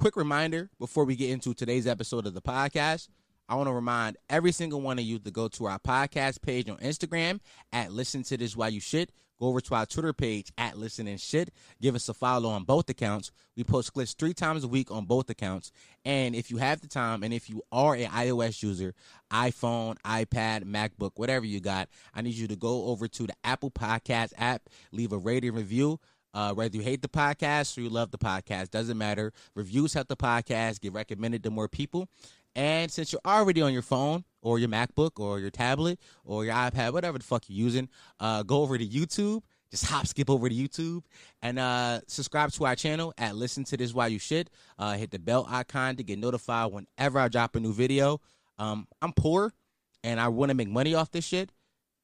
quick reminder before we get into today's episode of the podcast. I want to remind every single one of you to go to our podcast page on Instagram at Listen to This While You Shit. Go over to our Twitter page at Listen and Shit. Give us a follow on both accounts. We post clips three times a week on both accounts. And if you have the time, and if you are an iOS user, iPhone, iPad, MacBook, whatever you got, I need you to go over to the Apple Podcast app, leave a rating review. Uh, whether you hate the podcast or you love the podcast, doesn't matter. Reviews help the podcast get recommended to more people. And since you're already on your phone or your MacBook or your tablet or your iPad, whatever the fuck you're using, uh, go over to YouTube. Just hop, skip over to YouTube and uh, subscribe to our channel at Listen to This While You Shit. Uh, hit the bell icon to get notified whenever I drop a new video. Um, I'm poor and I want to make money off this shit,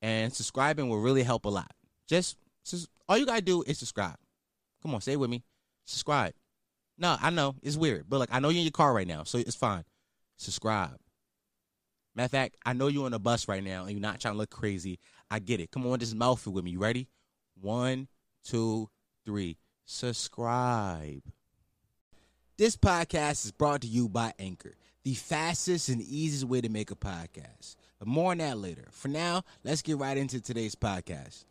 and subscribing will really help a lot. Just, just all you gotta do is subscribe. Come on, say it with me. Subscribe. No, I know it's weird, but like I know you're in your car right now, so it's fine subscribe. Matter of fact, I know you're on a bus right now and you're not trying to look crazy. I get it. Come on, just mouth it with me. You ready? One, two, three. Subscribe. This podcast is brought to you by Anchor, the fastest and easiest way to make a podcast. But more on that later. For now, let's get right into today's podcast.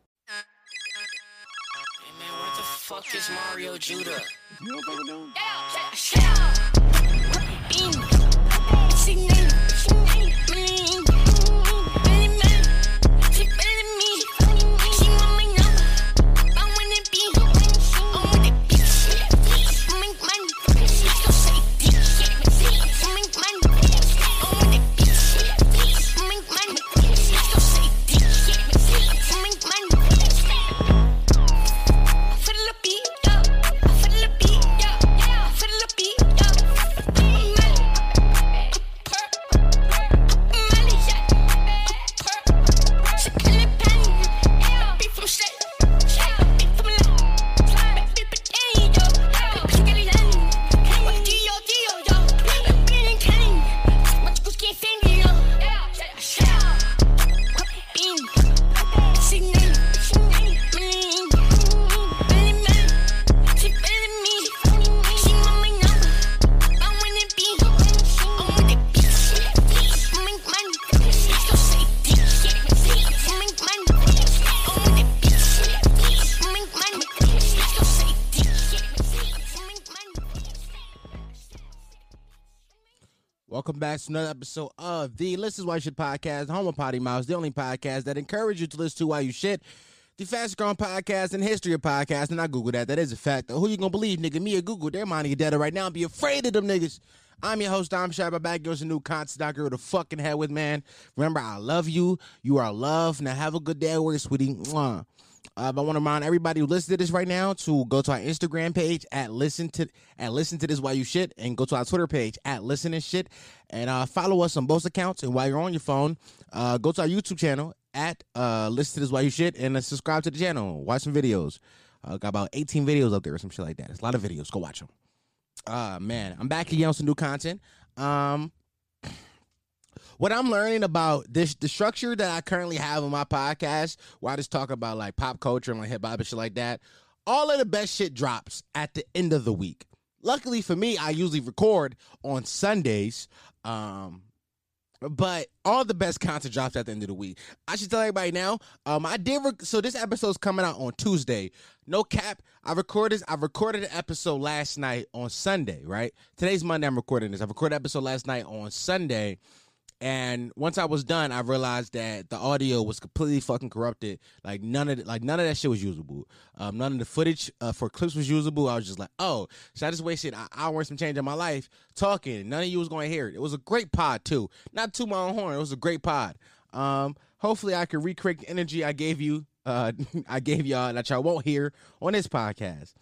Fuck is Mario Judah? You don't know what I'm doing? Back to another episode of the to Why You Shit podcast, home of Potty Mouse, the only podcast that encourages you to listen to while you shit. The fastest growing podcast in history of podcasts, and I Google that. That is a fact. Who you gonna believe, nigga? Me or Google? They're minding your data right now. Be afraid of them niggas. I'm your host, Dom Shabba. Back goes a new content doctor with a fucking head with man. Remember, I love you. You are loved. Now have a good day at work, sweetie. Mwah. Uh, I want to remind everybody who listens to this right now to go to our Instagram page at listen to at listen to this while you shit, and go to our Twitter page at listen and shit, and uh, follow us on both accounts. And while you're on your phone, uh, go to our YouTube channel at uh, listen to this while you shit, and uh, subscribe to the channel. Watch some videos. Uh, got about 18 videos up there or some shit like that. It's a lot of videos. Go watch them. Uh man, I'm back again on some new content. Um, what I'm learning about this the structure that I currently have on my podcast, where I just talk about like pop culture and like hip hop and shit like that, all of the best shit drops at the end of the week. Luckily for me, I usually record on Sundays. Um but all the best content drops at the end of the week. I should tell everybody now. Um, I did rec- so this episode's coming out on Tuesday. No cap. I recorded. I recorded an episode last night on Sunday. Right. Today's Monday. I'm recording this. I recorded episode last night on Sunday. And once I was done, I realized that the audio was completely fucking corrupted. Like none of the, like none of that shit was usable. Um, none of the footage uh, for clips was usable. I was just like, oh, so I just wasted an hour and some change in my life talking. None of you was going to hear it. It was a great pod too. Not to my own horn. It was a great pod. Um, hopefully I can recreate the energy I gave you. Uh, I gave y'all that y'all won't hear on this podcast.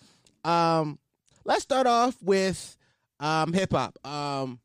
Um, let's start off with um hip hop. Um.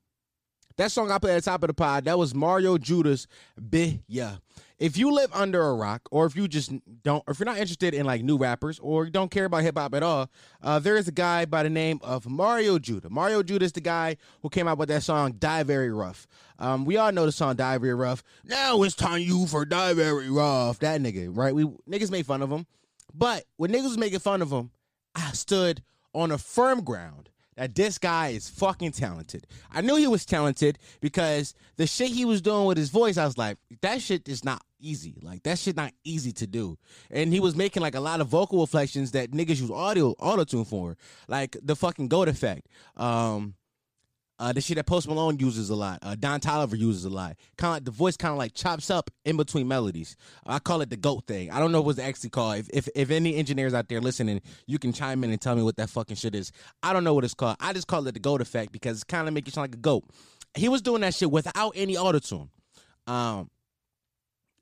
That song I played at the top of the pod, that was Mario Judah's Bih Yah. If you live under a rock, or if you just don't, or if you're not interested in like new rappers, or don't care about hip hop at all, uh, there is a guy by the name of Mario Judah. Mario Judah is the guy who came out with that song "Die Very Rough." Um, we all know the song "Die Very Rough." Now it's time you for "Die Very Rough." That nigga, right? We niggas made fun of him, but when niggas was making fun of him, I stood on a firm ground that this guy is fucking talented. I knew he was talented because the shit he was doing with his voice, I was like, that shit is not easy. Like that shit not easy to do. And he was making like a lot of vocal reflections that niggas use audio auto tune for, like the fucking goat effect. Um, uh, the shit that Post Malone uses a lot. Uh, Don Toliver uses a lot. Kind of the voice kind of like chops up in between melodies. I call it the goat thing. I don't know what's actually called. If, if if any engineers out there listening, you can chime in and tell me what that fucking shit is. I don't know what it's called. I just call it the goat effect because it's kind of make you sound like a goat. He was doing that shit without any autotune. Um,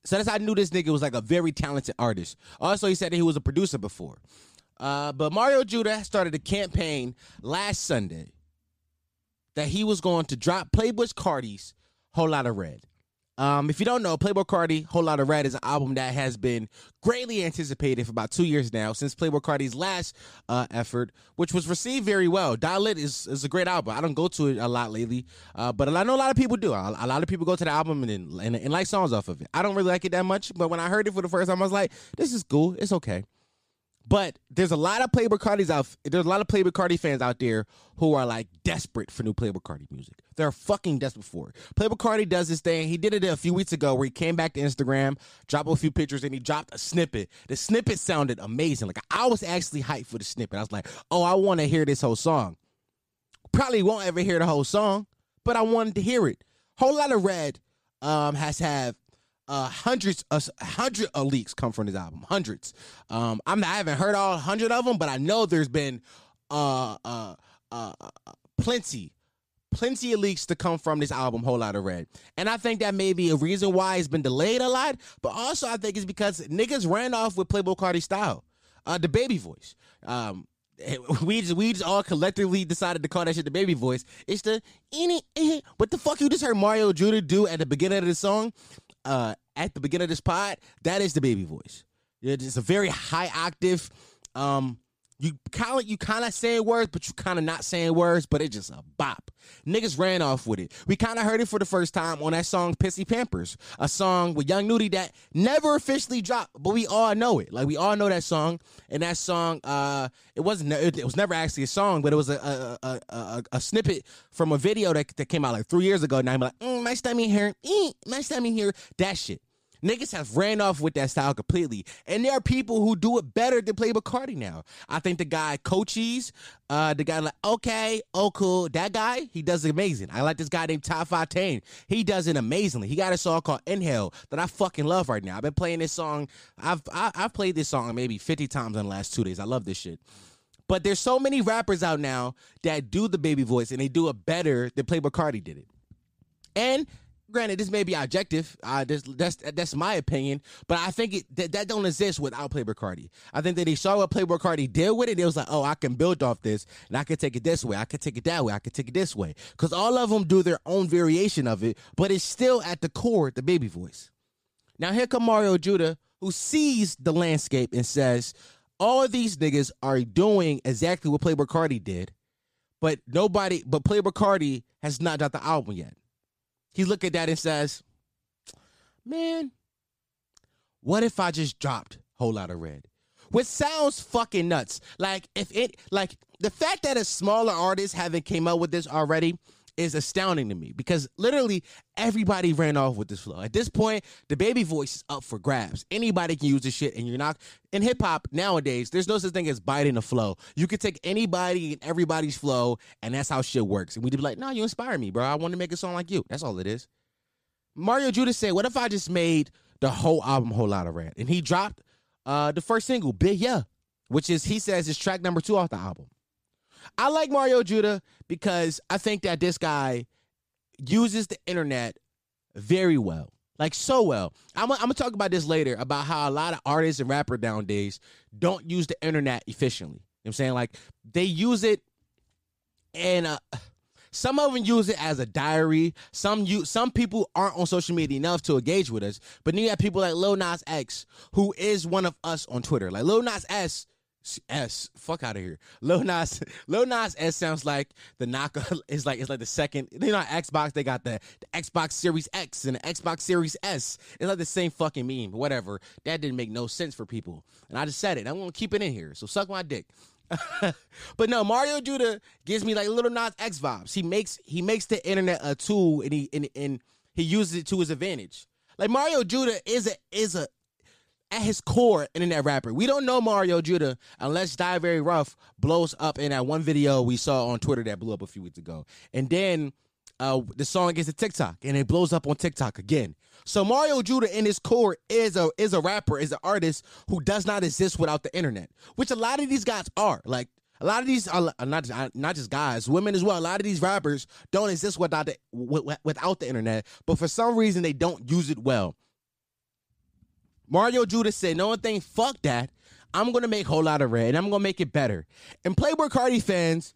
so that's how I knew this nigga was like a very talented artist. Also, he said that he was a producer before. Uh, but Mario Judah started a campaign last Sunday that he was going to drop Playboi Carti's Whole Lot of Red. Um, if you don't know, Playboi Carti Whole Lot of Red is an album that has been greatly anticipated for about two years now since Playboi Carti's last uh, effort, which was received very well. Die Lit is, is a great album. I don't go to it a lot lately, uh, but I know a lot of people do. A, a lot of people go to the album and, and, and like songs off of it. I don't really like it that much, but when I heard it for the first time, I was like, this is cool. It's okay. But there's a lot of Playboi Carti's out. There's a lot of Playboi Carti fans out there who are like desperate for new Playboi Carti music. They're fucking desperate for it. Playboi Carti does this thing. He did it a few weeks ago where he came back to Instagram, dropped a few pictures, and he dropped a snippet. The snippet sounded amazing. Like I was actually hyped for the snippet. I was like, oh, I want to hear this whole song. Probably won't ever hear the whole song, but I wanted to hear it. Whole Lotta Red um, has have uh, hundreds, a uh, hundred of leaks come from this album. Hundreds. Um, I'm I haven't heard all hundred of them, but I know there's been uh, uh, uh, plenty, plenty of leaks to come from this album. Whole lot of Red, and I think that may be a reason why it's been delayed a lot. But also, I think it's because niggas ran off with Playboi Carti style, uh, the baby voice. Um, we just we just all collectively decided to call that shit the baby voice. It's the any what the fuck you just heard Mario Judah do at the beginning of the song uh, at the beginning of this pod, that is the baby voice. It's a very high octave. Um, you kind of you kind of saying words, but you kind of not saying words, but it's just a bop. Niggas ran off with it. We kind of heard it for the first time on that song "Pissy Pampers," a song with Young Nudy that never officially dropped, but we all know it. Like we all know that song, and that song, uh, it wasn't it, was never actually a song, but it was a a, a, a, a snippet from a video that, that came out like three years ago. And I'm like, mm, my stomach here, mm, my stomach here, that shit. Niggas have ran off with that style completely. And there are people who do it better than Playboi Carti now. I think the guy Cochise, uh, the guy like, okay, oh cool. That guy, he does amazing. I like this guy named Ty Fontaine. He does it amazingly. He got a song called Inhale that I fucking love right now. I've been playing this song. I've I, have i have played this song maybe 50 times in the last two days. I love this shit. But there's so many rappers out now that do the baby voice and they do it better than Playboi Carti did it. And granted, this may be objective. Uh, this, that's that's my opinion, but I think it, that that don't exist without Playboi Carti. I think that he saw what Playboi Carti did with it. It was like, oh, I can build off this, and I can take it this way. I can take it that way. I can take it this way. Because all of them do their own variation of it, but it's still at the core the baby voice. Now here come Mario Judah, who sees the landscape and says, all these niggas are doing exactly what Playboi Carti did, but nobody, but Playboi Carti has not got the album yet he look at that and says, "Man, what if I just dropped Whole lot of Red?" Which sounds fucking nuts. Like if it, like the fact that a smaller artist haven't came up with this already is astounding to me because literally everybody ran off with this flow. At this point, the baby voice is up for grabs. Anybody can use this shit, and you're not in hip hop nowadays. There's no such thing as biting a flow. You can take anybody and everybody's flow, and that's how shit works. And we'd be like, "No, you inspire me, bro. I want to make a song like you." That's all it is. Mario Judah said, "What if I just made the whole album Whole lot of Red?" And he dropped uh, the first single, "Bih Yah," which is he says is track number two off the album. I like Mario Judah because I think that this guy uses the internet very well. Like so well. I'm, I'm gonna talk about this later about how a lot of artists and rappers nowadays don't use the internet efficiently. You know what I'm saying? Like they use it and uh, some of them use it as a diary. Some you some people aren't on social media enough to engage with us. But then you have people like Lil Nas X, who is one of us on Twitter. Like Lil Nas S S. Fuck out of here. Lil Nas, Lil Nas S sounds like the knocker. It's like it's like the second. You know, Xbox they got the, the Xbox Series X and the Xbox Series S. It's like the same fucking meme. Whatever. That didn't make no sense for people. And I just said it. I'm gonna keep it in here. So suck my dick. but no, Mario Judah gives me like Lil Nas X vibes. He makes he makes the internet a tool and he and, and he uses it to his advantage. Like Mario Judah is a is a at his core internet rapper. We don't know Mario Judah unless Die Very Rough blows up in that one video we saw on Twitter that blew up a few weeks ago. And then uh, the song gets to TikTok and it blows up on TikTok again. So Mario Judah in his core is a is a rapper, is an artist who does not exist without the internet, which a lot of these guys are. Like a lot of these are not not just guys, women as well. A lot of these rappers don't exist without the without the internet, but for some reason they don't use it well. Mario Judah said, "No one thing, fuck that. I'm gonna make whole lot of red, and I'm gonna make it better." And Playboi Carti fans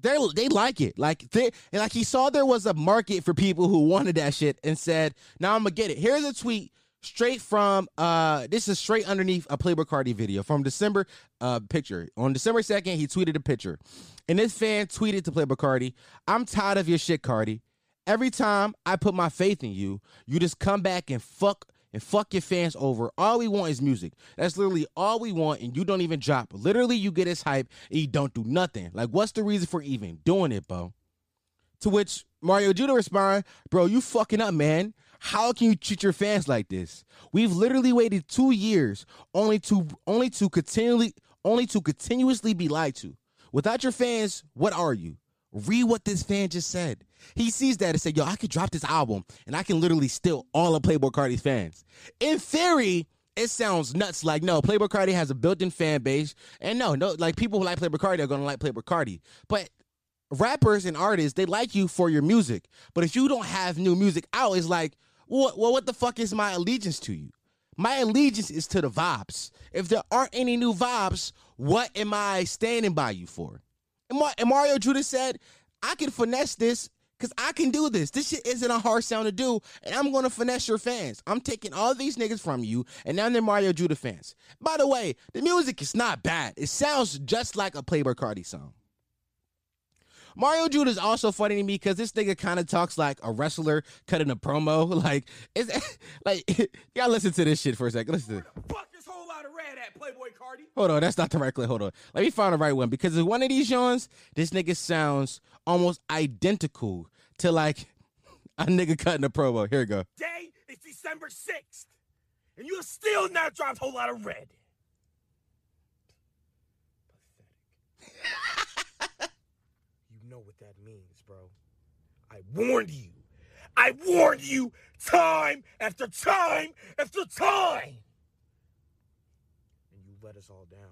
they they like it. Like they like he saw there was a market for people who wanted that shit and said, "Now I'm gonna get it." Here's a tweet straight from uh this is straight underneath a Playboi Carti video from December uh picture. On December 2nd, he tweeted a picture. And this fan tweeted to Playboi Carti, "I'm tired of your shit, Carti. Every time I put my faith in you, you just come back and fuck and fuck your fans over. All we want is music. That's literally all we want, and you don't even drop. Literally, you get his hype and you don't do nothing. Like, what's the reason for even doing it, bro? To which Mario Judah responded, Bro, you fucking up, man. How can you treat your fans like this? We've literally waited two years only to only to continually only to continuously be lied to. Without your fans, what are you? Read what this fan just said. He sees that and said, yo, I could drop this album and I can literally steal all of Playboi Carti's fans. In theory, it sounds nuts. Like, no, Playboi Carti has a built-in fan base. And no, no, like people who like Playboi Carti are gonna like Playboi Carti. But rappers and artists, they like you for your music. But if you don't have new music out, it's like, well, well what the fuck is my allegiance to you? My allegiance is to the vibes. If there aren't any new vibes, what am I standing by you for? And Mario Judah said, I can finesse this because I can do this. This shit isn't a hard sound to do, and I'm going to finesse your fans. I'm taking all these niggas from you, and now they're Mario Judah fans. By the way, the music is not bad. It sounds just like a Playboi Carti song. Mario Judah is also funny to me because this nigga kind of talks like a wrestler cutting a promo. Like, it's like y'all listen to this shit for a second. Listen. Fuck this of at Playboi Carti. Hold on, that's not the right clip. Hold on, let me find the right one because in one of these Johns, this nigga sounds almost identical to like a nigga cutting a promo. Here we go. Day is December 6th, and you still not dropped a whole lot of red. Pathetic. you know what that means, bro. I warned you. I warned you time after time after time. Let us all down.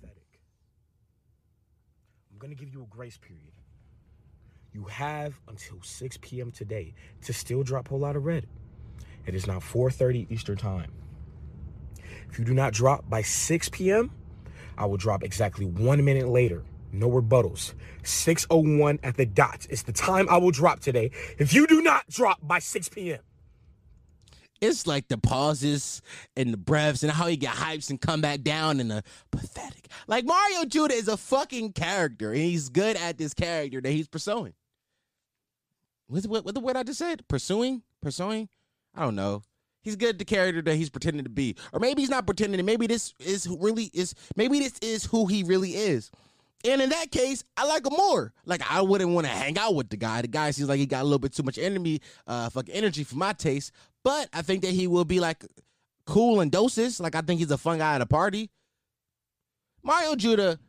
Pathetic. I'm going to give you a grace period. You have until 6 p.m. today to still drop a whole lot of red. It is now 4:30 Eastern Time. If you do not drop by 6 p.m., I will drop exactly one minute later. No rebuttals. 6:01 at the dot. It's the time I will drop today. If you do not drop by 6 p.m it's like the pauses and the breaths and how he get hypes and come back down and the pathetic. Like Mario Judah is a fucking character and he's good at this character that he's pursuing. What's what, what the word I just said? Pursuing? Pursuing? I don't know. He's good at the character that he's pretending to be. Or maybe he's not pretending. Maybe this is really is maybe this is who he really is. And in that case, I like him more. Like I wouldn't want to hang out with the guy. The guy seems like he got a little bit too much enemy, uh, fucking energy for my taste. But I think that he will be like cool in doses. Like I think he's a fun guy at a party. Mario Judah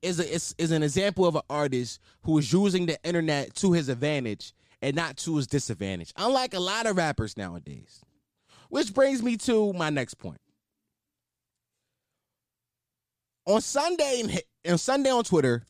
is a is, is an example of an artist who is using the internet to his advantage and not to his disadvantage. Unlike a lot of rappers nowadays. Which brings me to my next point. On Sunday on Sunday on Twitter,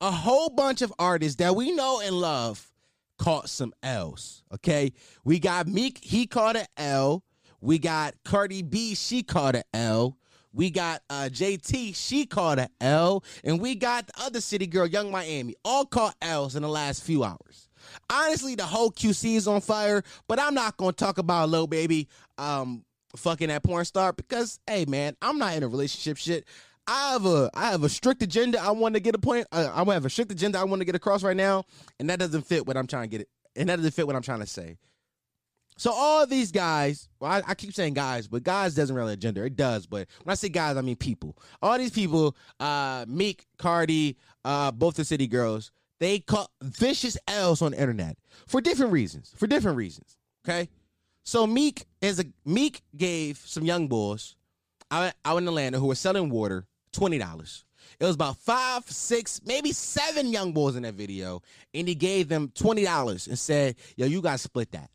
a whole bunch of artists that we know and love caught some L's. Okay. We got Meek, he caught an L. We got Cardi B, she caught an L. We got uh, JT, she caught an L. And we got the other city girl, Yung Miami, all caught L's in the last few hours. Honestly, the whole QC is on fire, but I'm not going to talk about Lil Baby um, fucking that porn star because, hey, man, I'm not in a relationship shit. I have a I have a strict agenda. I want to get a point. Uh, I have a strict agenda. I want to get across right now, and that doesn't fit what I'm trying to get. It, and that doesn't fit what I'm trying to say. So all these guys, well, I, I keep saying guys, but guys doesn't really gender. It does, but when I say guys, I mean people. All these people, uh, Meek, Cardi, uh, both the city girls, they caught vicious L's on the internet for different reasons. For different reasons. Okay. So Meek is a Meek gave some young boys out, out in Atlanta who were selling water twenty dollars. It was about five, six, maybe seven young boys in that video, and he gave them twenty dollars and said, "Yo, you gotta split that,"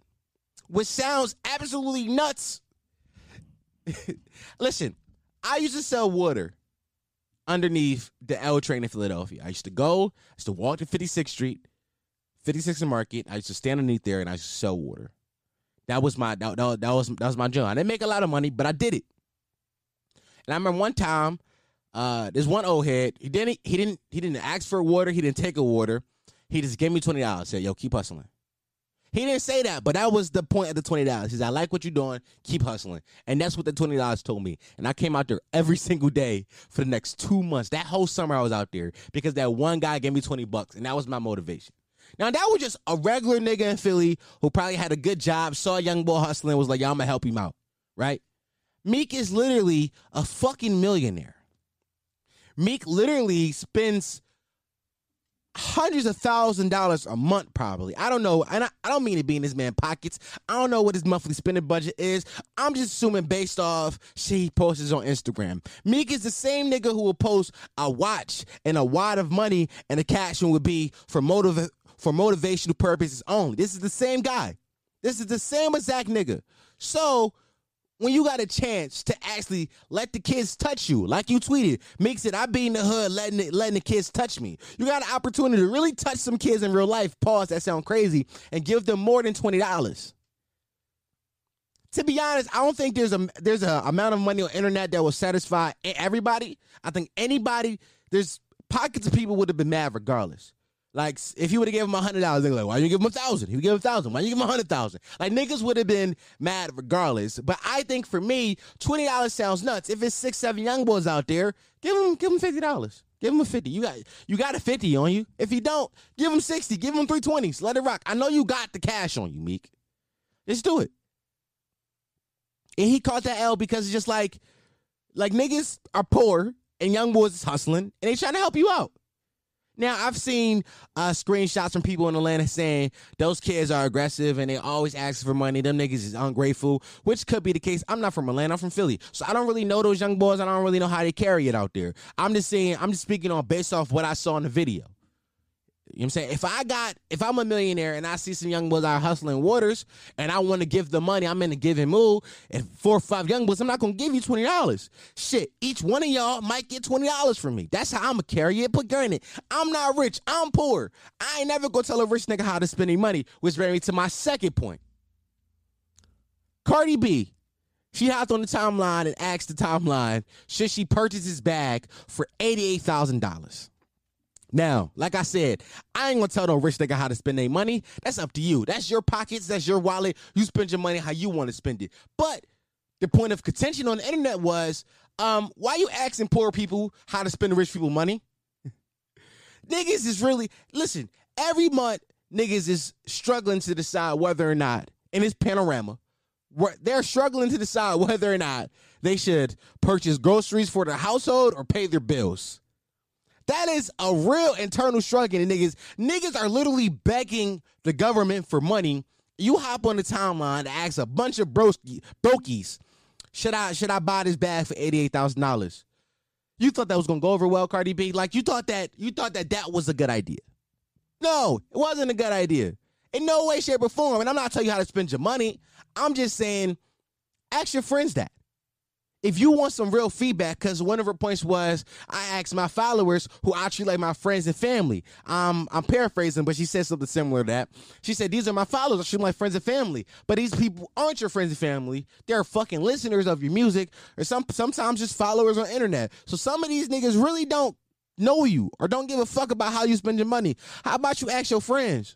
which sounds absolutely nuts. Listen, I used to sell water underneath the L train in Philadelphia. I used to go, I used to walk to 56th Street, 56th and Market. I used to stand underneath there and I used to sell water. That was my that, that was that was my job. I didn't make a lot of money, but I did it. And I remember one time, uh, there's one old head. He didn't he didn't he didn't ask for water. He didn't take a water. He just gave me twenty dollars. Said, "Yo, keep hustling." He didn't say that, but that was the point of the twenty dollars. He said, "I like what you're doing. Keep hustling," and that's what the twenty dollars told me. And I came out there every single day for the next two months. That whole summer, I was out there because that one guy gave me twenty bucks, and that was my motivation. Now that was just a regular nigga in Philly who probably had a good job, saw a young boy hustling, was like, "Yo, I'm gonna help him out," right? Meek is literally a fucking millionaire. Meek literally spends hundreds of thousand dollars a month probably. I don't know and I, I don't mean to be in this man pockets. I don't know what his monthly spending budget is. I'm just assuming based off shit he posts on instagram. Meek is the same nigga who will post a watch and a wad of money and the caption would be for motive for motivational purposes only. This is the same guy. This is the same exact nigga. So when you got a chance to actually let the kids touch you, like you tweeted, makes it I be in the hood letting it, letting the kids touch me. You got an opportunity to really touch some kids in real life. Pause. That sound crazy, and give them more than twenty dollars. To be honest, I don't think there's a there's a amount of money on internet that will satisfy everybody. I think anybody there's pockets of people would have been mad regardless. Like if you would have given him a hundred dollars, they're like, "Why you give him a thousand? He would give him a thousand. Why you give him a hundred thousand? Like niggas would have been mad regardless. But I think for me, twenty dollars sounds nuts. If it's six, seven young boys out there, give them give them fifty dollars. Give him a fifty. You got you got a fifty on you. If you don't, give him sixty. Give him three twenties. Let it rock. I know you got the cash on you, Meek. Just do it. And he caught that L because it's just like, like niggas are poor and young boys is hustling and they trying to help you out. Now I've seen uh, screenshots from people in Atlanta saying those kids are aggressive and they always ask for money. Them niggas is ungrateful, which could be the case. I'm not from Atlanta. I'm from Philly, so I don't really know those young boys. I don't really know how they carry it out there. I'm just saying. I'm just speaking on based off what I saw in the video. You know what I'm saying? If I got, if I'm a millionaire and I see some young boys out hustling waters and I want to give the money, I'm in a giving mood. And four or five young boys, I'm not going to give you $20. Shit, each one of y'all might get $20 from me. That's how I'm going to carry it. But granted, I'm not rich. I'm poor. I ain't never going to tell a rich nigga how to spend any money, which brings me to my second point. Cardi B, she hopped on the timeline and asked the timeline, should she purchase his bag for $88,000? Now, like I said, I ain't gonna tell no rich nigga how to spend their money. That's up to you. That's your pockets. That's your wallet. You spend your money how you want to spend it. But the point of contention on the internet was, um, why you asking poor people how to spend rich people money? niggas is really listen. Every month, niggas is struggling to decide whether or not in this panorama, where they're struggling to decide whether or not they should purchase groceries for their household or pay their bills. That is a real internal struggle in niggas. Niggas are literally begging the government for money. You hop on the timeline to ask a bunch of brokies, should I should I buy this bag for eighty eight thousand dollars? You thought that was gonna go over well, Cardi B? Like you thought that you thought that that was a good idea? No, it wasn't a good idea. In no way, shape, or form. And I'm not telling you how to spend your money. I'm just saying, ask your friends that if you want some real feedback, because one of her points was, I asked my followers who I treat like my friends and family. Um, I'm paraphrasing, but she said something similar to that. She said, These are my followers. I treat them like friends and family. But these people aren't your friends and family. They're fucking listeners of your music, or some sometimes just followers on internet. So some of these niggas really don't know you or don't give a fuck about how you spend your money. How about you ask your friends?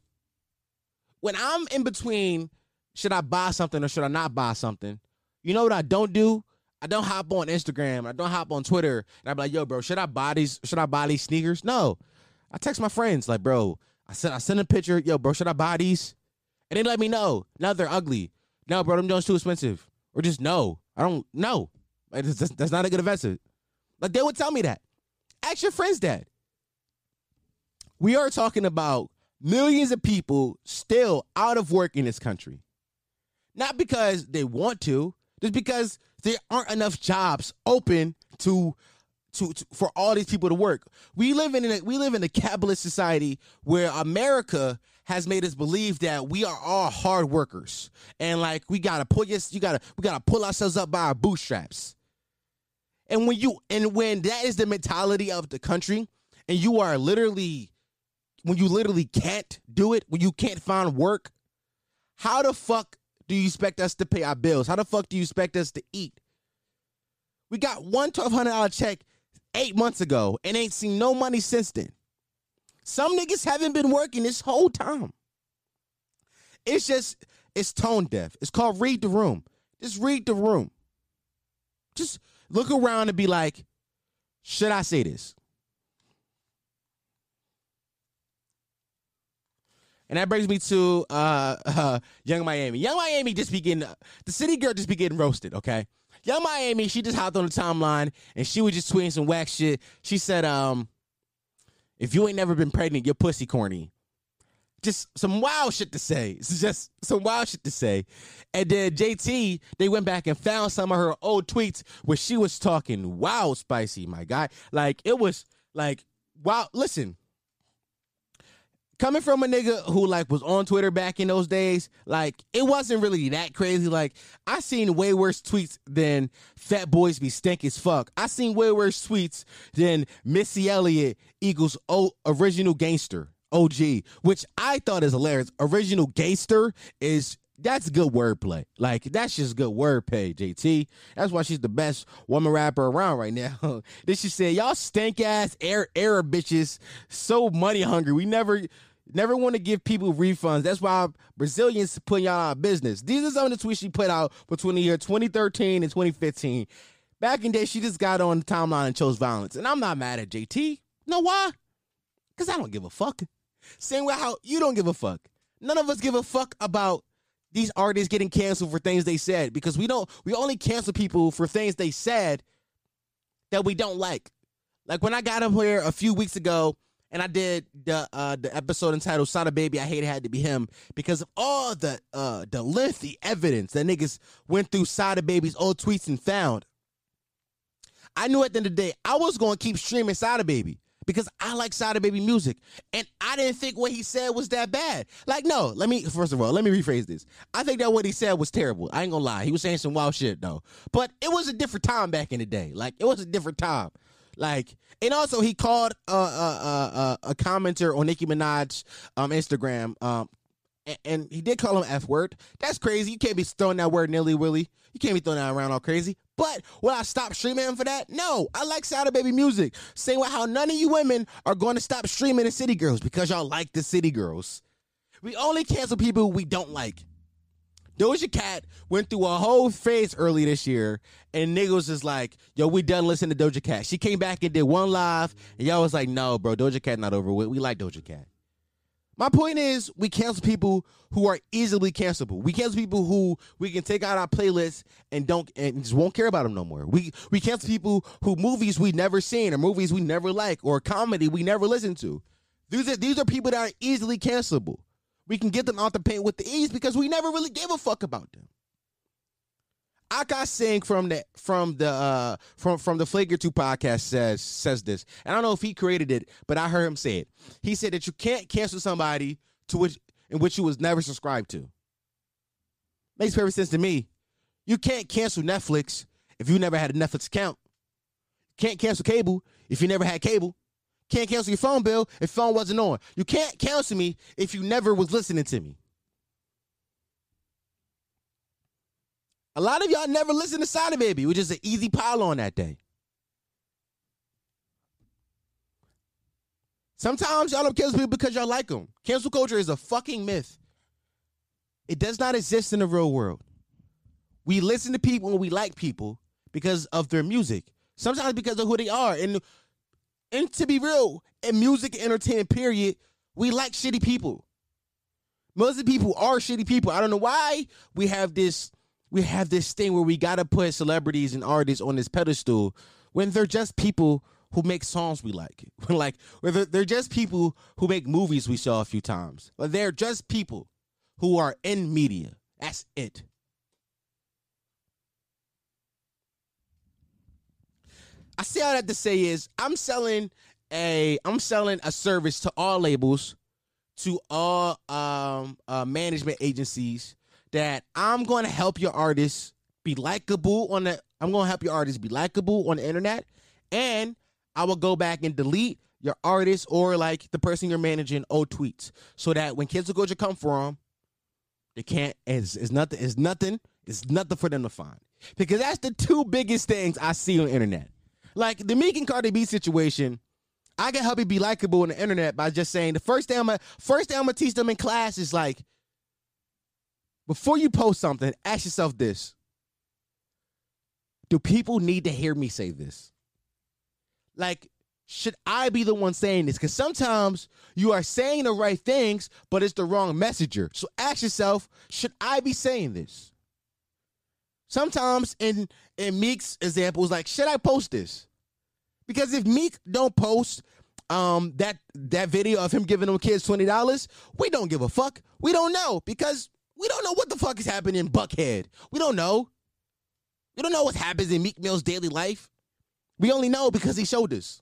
When I'm in between, should I buy something or should I not buy something? You know what I don't do? I don't hop on Instagram. I don't hop on Twitter. And I'm like, yo, bro, should I buy these? Should I buy these sneakers? No. I text my friends like, bro, I said I sent a picture. Yo, bro, should I buy these? And they let me know. Now they're ugly. No, bro, them joints too expensive. Or just no. I don't know. That's, that's, not a good investment. Like they would tell me that. Ask your friends that. We are talking about millions of people still out of work in this country. Not because they want to, just because there aren't enough jobs open to to, to, for all these people to work. We live in a, we live in a capitalist society where America has made us believe that we are all hard workers and like we gotta pull yes you gotta we gotta pull ourselves up by our bootstraps. And when you and when that is the mentality of the country, and you are literally when you literally can't do it, when you can't find work, how the fuck do you expect us to pay our bills? How the fuck do you expect us to eat? We got one twelve hundred dollar check eight months ago and ain't seen no money since then. Some niggas haven't been working this whole time. It's just it's tone deaf. It's called read the room. Just read the room. Just look around and be like, should I say this? And that brings me to uh, uh, Yung Miami. Yung Miami just be getting the city girl just be getting roasted. Okay, Young Miami, she just hopped on the timeline and she was just tweeting some whack shit. She said, um, "If you ain't never been pregnant, your pussy corny." Just some wild shit to say. It's just some wild shit to say. And then JT, they went back and found some of her old tweets where she was talking wow spicy, my guy. Like it was like wow. Listen, coming from a nigga who like was on Twitter back in those days, like it wasn't really that crazy. Like I seen way worse tweets than fat boys be stink as fuck. I seen way worse tweets than Missy Elliott equals o- original gangster OG, which I thought is hilarious. Original gangster is that's good wordplay. Like that's just good wordplay, JT. That's why she's the best woman rapper around right now. then she said, "Y'all stank ass air Arab bitches, so money hungry. We never." Never want to give people refunds. That's why Brazilians put y'all out of business. These are some of the tweets she put out between the year 2013 and 2015. Back in the day, she just got on the timeline and chose violence. And I'm not mad at JT. Know why? Because I don't give a fuck. Same way how you don't give a fuck. None of us give a fuck about these artists getting canceled for things they said because we don't we only cancel people for things they said that we don't like. Like when I got up here a few weeks ago and I did the uh the episode entitled Sada Baby, I hate it had to be him because of all the uh the lengthy evidence that niggas went through Sada Baby's old tweets and found. I knew at the end of the day I was gonna keep streaming Sada Baby because I like Sada Baby music. And I didn't think what he said was that bad. Like, no, let me, first of all, let me rephrase this. I think that what he said was terrible. I ain't gonna lie. He was saying some wild shit, though. But it was a different time back in the day. Like, it was a different time. Like, and also he called uh, uh, uh, a commenter on Nicki Minaj's um, Instagram, um, and, and he did call him F word. That's crazy. You can't be throwing that word nilly willy. You can't be throwing that around all crazy. But will I stop streaming for that? No. I like Sada Baby music. Same with how none of you women are going to stop streaming the City Girls because y'all like the City Girls. We only cancel people we don't like. Doja Cat went through a whole phase early this year, and niggas is like, yo, we done listening to Doja Cat. She came back and did one live, and y'all was like, no, bro, Doja Cat not over with. We like Doja Cat. My point is, we cancel people who are easily cancelable. We cancel people who we can take out our playlist and don't and just won't care about them no more. We we cancel people who movies we never seen or movies we never like or comedy we never listen to. These are these are people that are easily cancelable. We can get them out the paint with the ease because we never really gave a fuck about them. Akash Singh from the from the uh from from the Flagrant 2 podcast says says this. And I don't know if he created it, but I heard him say it. He said that you can't cancel somebody to which in which you was never subscribed to. Makes perfect sense to me. You can't cancel Netflix if you never had a Netflix account. Can't cancel cable if you never had cable. Can't cancel your phone bill if phone wasn't on. You can't cancel me if you never was listening to me. A lot of y'all never listened to Sada Baby, which is an easy pile on that day. Sometimes y'all don't cancel people because y'all like them. Cancel culture is a fucking myth. It does not exist in the real world. We listen to people and we like people because of their music. Sometimes because of who they are. And and to be real, in music entertainment period, we like shitty people. Most of the people are shitty people. I don't know why we have this we have this thing where we gotta put celebrities and artists on this pedestal when they're just people who make songs we like. like they're, they're just people who make movies we saw a few times. They're just people who are in media. That's it. I say all that to say is I'm selling a I'm selling a service to all labels, to all um, uh, management agencies that I'm going to help your artists be likable on the I'm going to help your artists be likable on the internet and I will go back and delete your artist or like the person you're managing old tweets so that when kids will go to come for them they can't it's, it's nothing it's nothing it's nothing for them to find. Because that's the two biggest things I see on the internet. Like the Meek and Cardi B situation, I can help you be likable on the internet by just saying the first thing I'm gonna, first thing I'm gonna teach them in class is like before you post something, ask yourself this. Do people need to hear me say this? Like, should I be the one saying this? Because sometimes you are saying the right things, but it's the wrong messenger. So ask yourself, should I be saying this? Sometimes in in Meek's examples, like, should I post this? Because if Meek don't post um that that video of him giving them kids twenty dollars, we don't give a fuck. We don't know because we don't know what the fuck is happening in Buckhead. We don't know. We don't know what happens in Meek Mill's daily life. We only know because he showed us.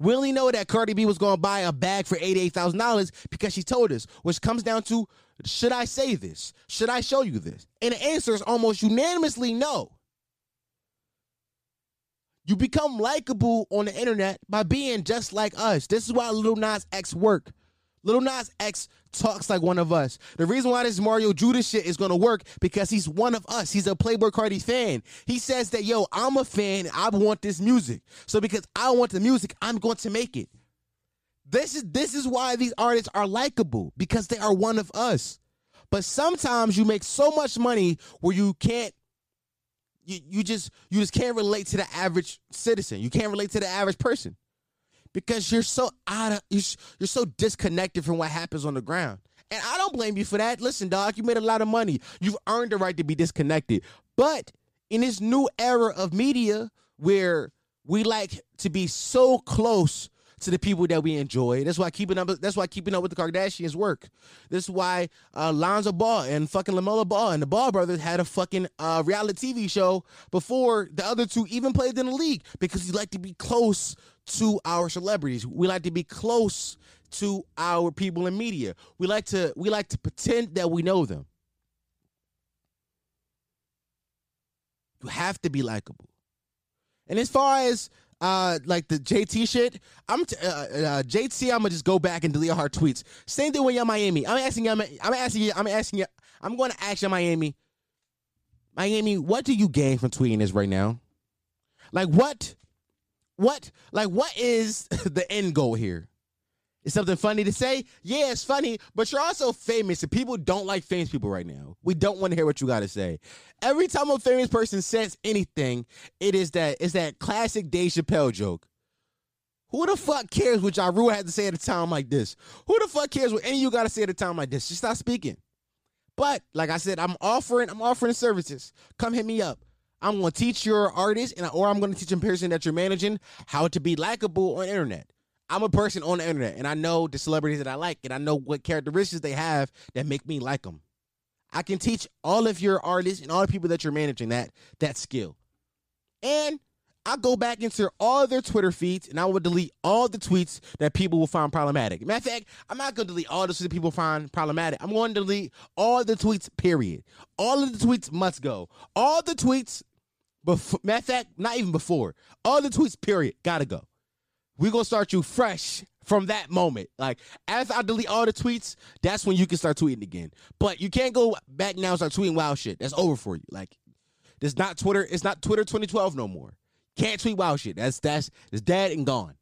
We only know that Cardi B was going to buy a bag for $88,000 because she told us, which comes down to should I say this? Should I show you this? And the answer is almost unanimously no. You become likable on the internet by being just like us. This is why Lil Nas X work. Lil Nas X talks like one of us. The reason why this Mario Judah shit is gonna work because he's one of us. He's a Playboi Carti fan. He says that yo, I'm a fan. I want this music. So because I want the music, I'm going to make it. This is this is why these artists are likable because they are one of us. But sometimes you make so much money where you can't you, you just you just can't relate to the average citizen. You can't relate to the average person because you're so out of you're, you're so disconnected from what happens on the ground. And I don't blame you for that. Listen, dog, you made a lot of money. You've earned the right to be disconnected. But in this new era of media where we like to be so close to the people that we enjoy. That's why keeping up. That's why keeping up with the Kardashians work. This is why uh, Lonzo Ball and fucking LaMelo Ball and the Ball brothers had a fucking uh, reality TV show before the other two even played in the league because we like to be close to our celebrities. We like to be close to our people in media. We like to we like to pretend that we know them. You have to be likable. And as far as uh like the JT shit, I'm t- uh, uh, JT. I'm gonna just go back and delete her tweets. Same thing with Yung Miami. I'm asking you. I'm asking you. I'm asking you. I'm going to ask you, Miami. Miami, what do you gain from tweeting this right now? Like what? What? Like what is the end goal here? Is something funny to say? Yeah, it's funny, but you're also famous, and people don't like famous people right now. We don't want to hear what you got to say. Every time a famous person says anything, it is that it's that classic Dave Chappelle joke. Who the fuck cares what Ja Rule had to say at a time like this? Who the fuck cares what any of you got to say at a time like this? Just stop speaking. But like I said, I'm offering, I'm offering services. Come hit me up. I'm going to teach your artist, and or I'm going to teach a person that you're managing how to be likable on internet. I'm a person on the internet, and I know the celebrities that I like, and I know what characteristics they have that make me like them. I can teach all of your artists and all the people that you're managing that that skill. And I go back into all their Twitter feeds and I will delete all the tweets that people will find problematic. Matter of fact, I'm not going to delete all the tweets that people find problematic. I'm going to delete all the tweets, period. All of the tweets must go. All the tweets, before, matter of fact, not even before. All the tweets, period, gotta go we're gonna start you fresh from that moment. Like as I delete all the tweets, that's when you can start tweeting again. But you can't go back now and start tweeting wild shit. That's over for you. Like it's not Twitter. It's not Twitter 2012 no more. Can't tweet wild shit. That's that's it's dead and gone.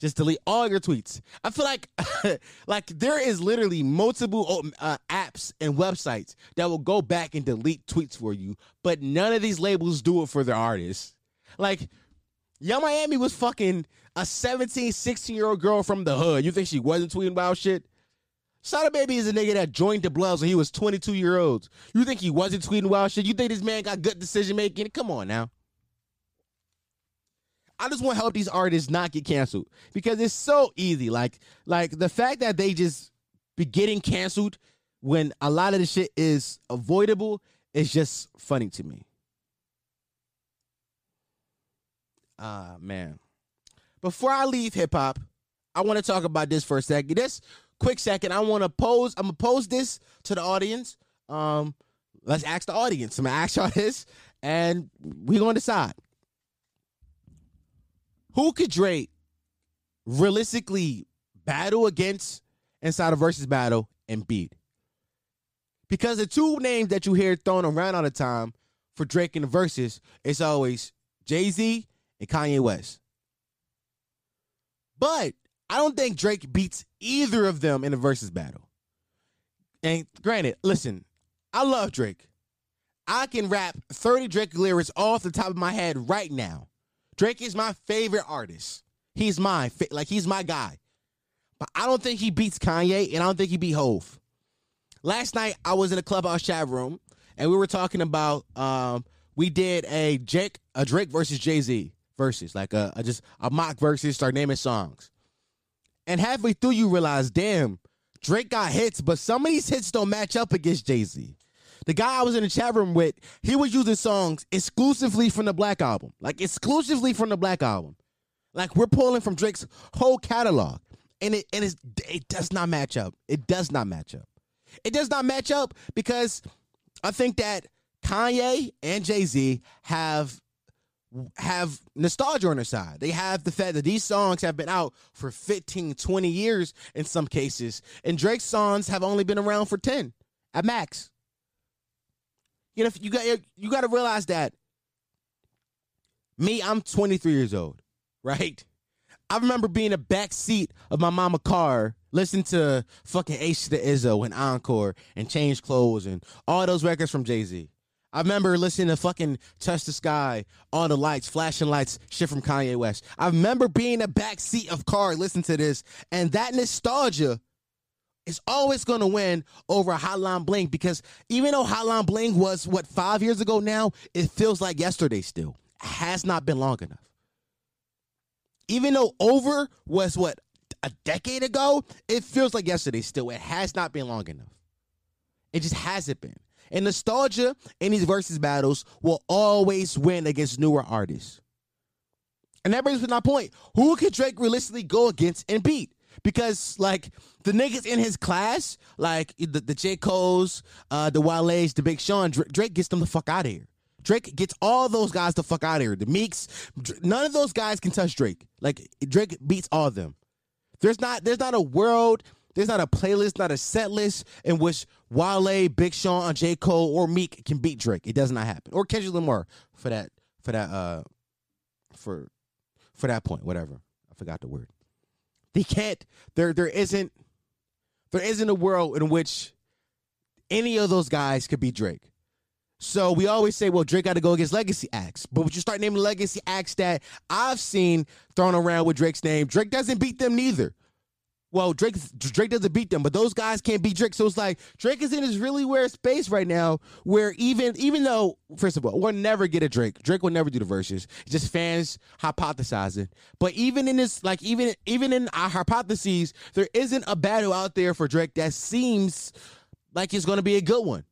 Just delete all your tweets. I feel like like there is literally multiple uh, apps and websites that will go back and delete tweets for you, but none of these labels do it for their artists. Like Yung Miami was fucking a 17, 16 year old girl from the hood. You think she wasn't tweeting wild shit? Sada Baby is a nigga that joined the Bloods when he was 22 year olds. You think he wasn't tweeting wild shit? You think this man got good decision making? Come on now. I just want to help these artists not get canceled because it's so easy. Like, like the fact that they just be getting canceled when a lot of the shit is avoidable is just funny to me. Ah, man. Before I leave hip hop, I want to talk about this for a second. This quick second, I want to pose. I'm gonna pose this to the audience. Um, let's ask the audience. I'm gonna ask y'all this, and we're gonna decide who could Drake realistically battle against inside a versus battle and beat. Because the two names that you hear thrown around all the time for Drake in the Verzuz, it's always Jay Z and Kanye West. But I don't think Drake beats either of them in a versus battle. And granted, listen, I love Drake. I can rap 30 Drake lyrics off the top of my head right now. Drake is my favorite artist. He's my like he's my guy. But I don't think he beats Kanye, and I don't think he beat Hove. Last night I was in a clubhouse chat room, and we were talking about um, we did a Jake a Drake versus Jay Z versus like a, a just a mock versus. Start naming songs, and halfway through you realize, damn, Drake got hits, but some of these hits don't match up against Jay Z. The guy I was in the chat room with, he was using songs exclusively from the Black album, like exclusively from the Black album. Like we're pulling from Drake's whole catalog, and it and it does not match up. It does not match up. It does not match up because I think that Kanye and Jay Z have have nostalgia on their side. They have the fact that these songs have been out for 15, 20 years in some cases, and Drake's songs have only been around for 10 at max. You know, you got you got to realize that me, I'm 23 years old, right? I remember being in the back seat of my mama car, listening to fucking H to the Izzo and Encore and Change Clothes and all those records from Jay Z. I remember listening to fucking Touch the Sky, All the Lights, Flashing Lights, shit from Kanye West. I remember being in the back seat of car listening to this, and that nostalgia is always going to win over Hotline Bling because even though Hotline Bling was what five years ago now, it feels like yesterday still. It has not been long enough even though over was what a decade ago, it feels like yesterday still. It has not been long enough. It just hasn't been. And nostalgia in these versus battles will always win against newer artists. And that brings me to my point. Who could Drake realistically go against and beat? Because like the niggas in his class, like the, the J. Cole's, uh, the Wale's, the Big Sean, Drake gets them the fuck out of here. Drake gets all those guys the fuck out of here. The Meeks, none of those guys can touch Drake. Like Drake beats all of them. There's not there's not a world, there's not a playlist, not a set list in which Wale, Big Sean, J. Cole, or Meek can beat Drake. It does not happen. Or Kendrick Lamar for that for that uh for for that point, whatever. I forgot the word. They can't there there isn't there isn't a world in which any of those guys could be Drake. So we always say, well, Drake got to go against legacy acts. But when you start naming legacy acts that I've seen thrown around with Drake's name, Drake doesn't beat them neither. Well, Drake Drake doesn't beat them, but those guys can't beat Drake. So it's like Drake is in this really weird space right now, where even even though first of all we'll never get a Drake, Drake will never do the Verzuz. It's just fans hypothesizing. But even in this, like even even in our hypotheses, there isn't a battle out there for Drake that seems like it's going to be a good one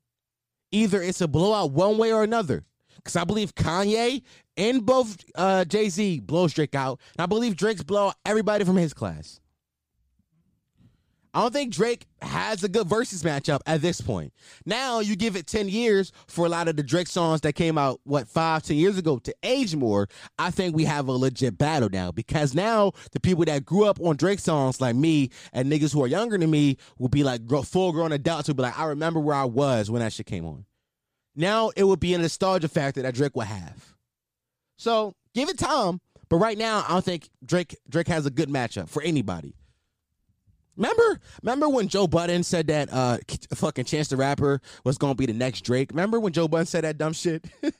either it's a blowout one way or another. Because I believe Kanye and both uh, Jay Z blows Drake out. And I believe Drake's blow everybody from his class. I don't think Drake has a good versus matchup at this point. Now you give it 10 years for a lot of the Drake songs that came out, what, five, 10 years ago to age more. I think we have a legit battle now because now the people that grew up on Drake songs like me and niggas who are younger than me will be like full grown adults who be like, I remember where I was when that shit came on. Now it would be a nostalgia factor that Drake will have. So give it time. But right now, I don't think Drake Drake has a good matchup for anybody. Remember, remember when Joe Budden said that uh fucking Chance the Rapper was gonna be the next Drake? Remember when Joe Budden said that dumb shit?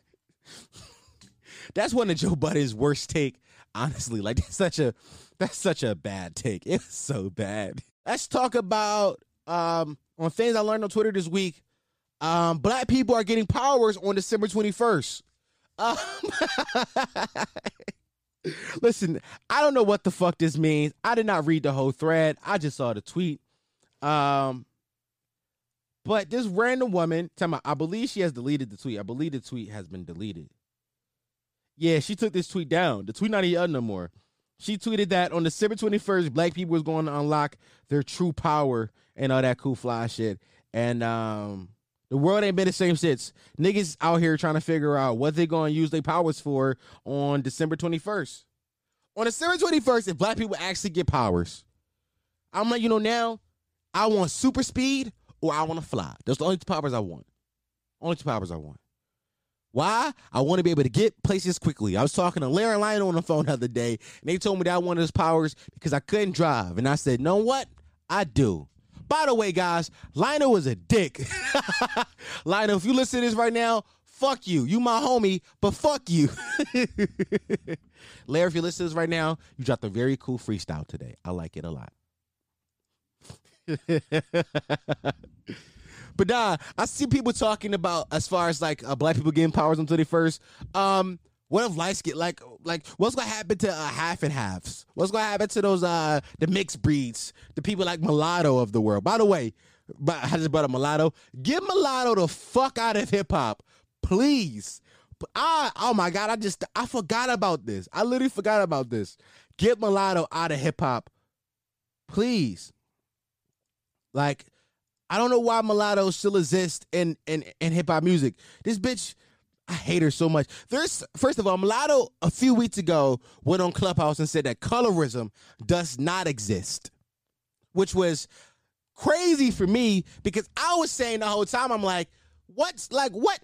that's one of Joe Budden's worst take, honestly. Like that's such a that's such a bad take. It's so bad. Let's talk about um, on things I learned on Twitter this week, um, black people are getting powers on December 21st. Um, listen, I don't know what the fuck this means. I did not read the whole thread. I just saw the tweet. Um, but this random woman, tell me, I believe she has deleted the tweet. I believe the tweet has been deleted. Yeah, she took this tweet down. The tweet not even up no more. She tweeted that on December 21st, black people was going to unlock their true power and all that cool fly shit. And um the world ain't been the same since. Niggas out here trying to figure out what they gonna use their powers for on December 21st. On December 21st, if black people actually get powers, I'm letting you know now, I want super speed or I want to fly. Those are the only two powers I want. Only two powers I want. Why? I want to be able to get places quickly. I was talking to Larry Lionel on the phone the other day, and they told me that I wanted his powers because I couldn't drive. And I said, know what? I do. By the way, guys, Lionel was a dick. Lionel, if you listen to this right now, fuck you. You my homie, but fuck you. Larry, if you listen to this right now, you dropped a very cool freestyle today. I like it a lot. but nah, I see people talking about as far as like uh, black people getting powers on 31st. Um, what if lights get like like what's gonna happen to uh, half and halves? What's gonna happen to those uh the mixed breeds, the people like mulatto of the world? By the way, but I just brought up mulatto. Get mulatto the fuck out of hip hop, please. I oh my god, I just I forgot about this. I literally forgot about this. Get mulatto out of hip hop, please. Like, I don't know why mulatto still exists in in in hip hop music. This bitch I hate her so much. There's first of all, Mulatto a few weeks ago went on Clubhouse and said that colorism does not exist, which was crazy for me because I was saying the whole time, I'm like, what's like what?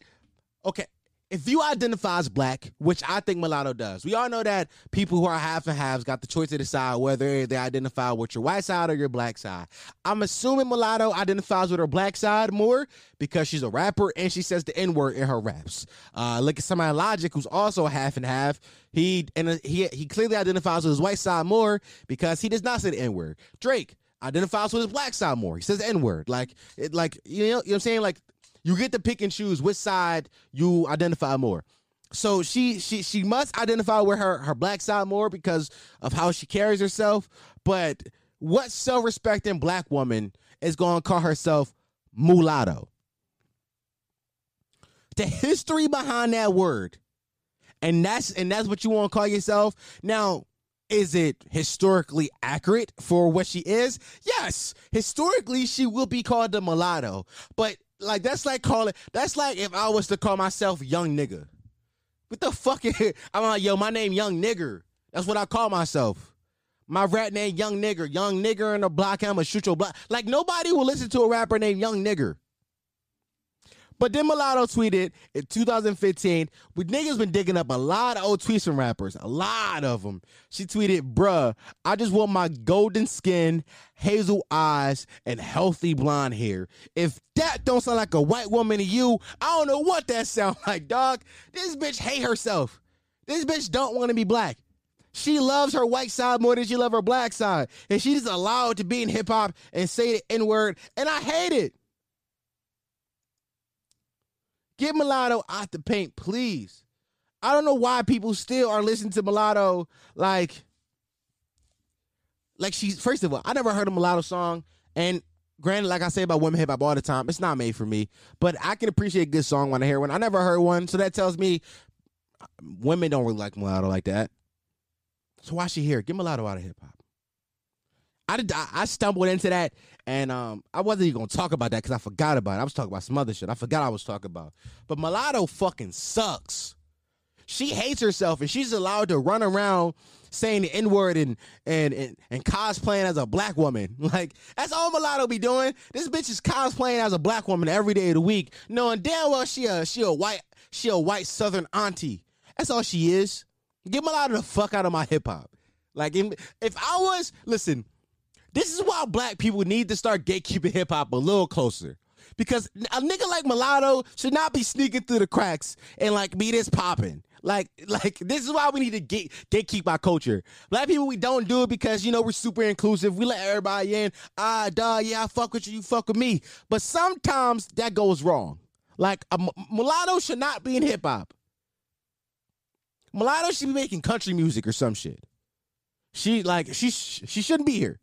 Okay, if you identify as black, which I think mulatto does, we all know that people who are half and halves got the choice to decide whether they identify with your white side or your black side. I'm assuming mulatto identifies with her black side more because she's a rapper and she says the N word in her raps. Uh, look at somebody Logic, who's also half and half. He and he he clearly identifies with his white side more because he does not say the N word. Drake identifies with his black side more. He says N word. Like it, like you know, you know what I'm saying? Like you get to pick and choose which side you identify more. So she she she must identify with her her black side more because of how she carries herself. But what self-respecting black woman is going to call herself mulatto? The history behind that word, and that's and that's what you want to call yourself. Now, is it historically accurate for what she is? Yes, historically she will be called the mulatto, but like that's like calling that's like if I was to call myself young nigga. What the fuck is I'm like, yo, my name young nigger. That's what I call myself. My rap name Young Nigger. Young nigger in the block, I'ma shoot your block. Like nobody will listen to a rapper named Young Nigger. But then Mulatto tweeted in 2015, with niggas been digging up a lot of old tweets from rappers, a lot of them. She tweeted, bruh, I just want my golden skin, hazel eyes, and healthy blonde hair. If that don't sound like a white woman to you, I don't know what that sound like, dog. This bitch hate herself. This bitch don't want to be black. She loves her white side more than she loves her black side. And she's allowed to be in hip hop and say the N word. And I hate it. Get mulatto out the paint, please. I don't know why people still are listening to mulatto like like she's first of all, I never heard a mulatto song. And granted, like I say about women hip hop all the time, it's not made for me. But I can appreciate a good song when I hear one. I never heard one, so that tells me uh, women don't really like mulatto like that. So why she here? Get mulatto out of hip hop. I did. I stumbled into that, and um, I wasn't even gonna talk about that because I forgot about it. I was talking about some other shit. I forgot I was talking about. But mulatto fucking sucks. She hates herself, and she's allowed to run around saying the n word and, and and and cosplaying as a black woman. Like that's all mulatto be doing. This bitch is cosplaying as a black woman every day of the week, knowing damn well she a she a white she a white southern auntie. That's all she is. Get mulatto the fuck out of my hip hop. Like if I was listen, this is why black people need to start gatekeeping hip hop a little closer. Because a nigga like Mulatto should not be sneaking through the cracks and like be this popping. Like, like this is why we need to get gatekeep our culture. Black people, we don't do it because you know we're super inclusive. We let everybody in. Ah, duh, yeah, I fuck with you, you fuck with me. But sometimes that goes wrong. Like mulatto should not be in hip hop. Mulatto should be making country music or some shit. She like she she shouldn't be here.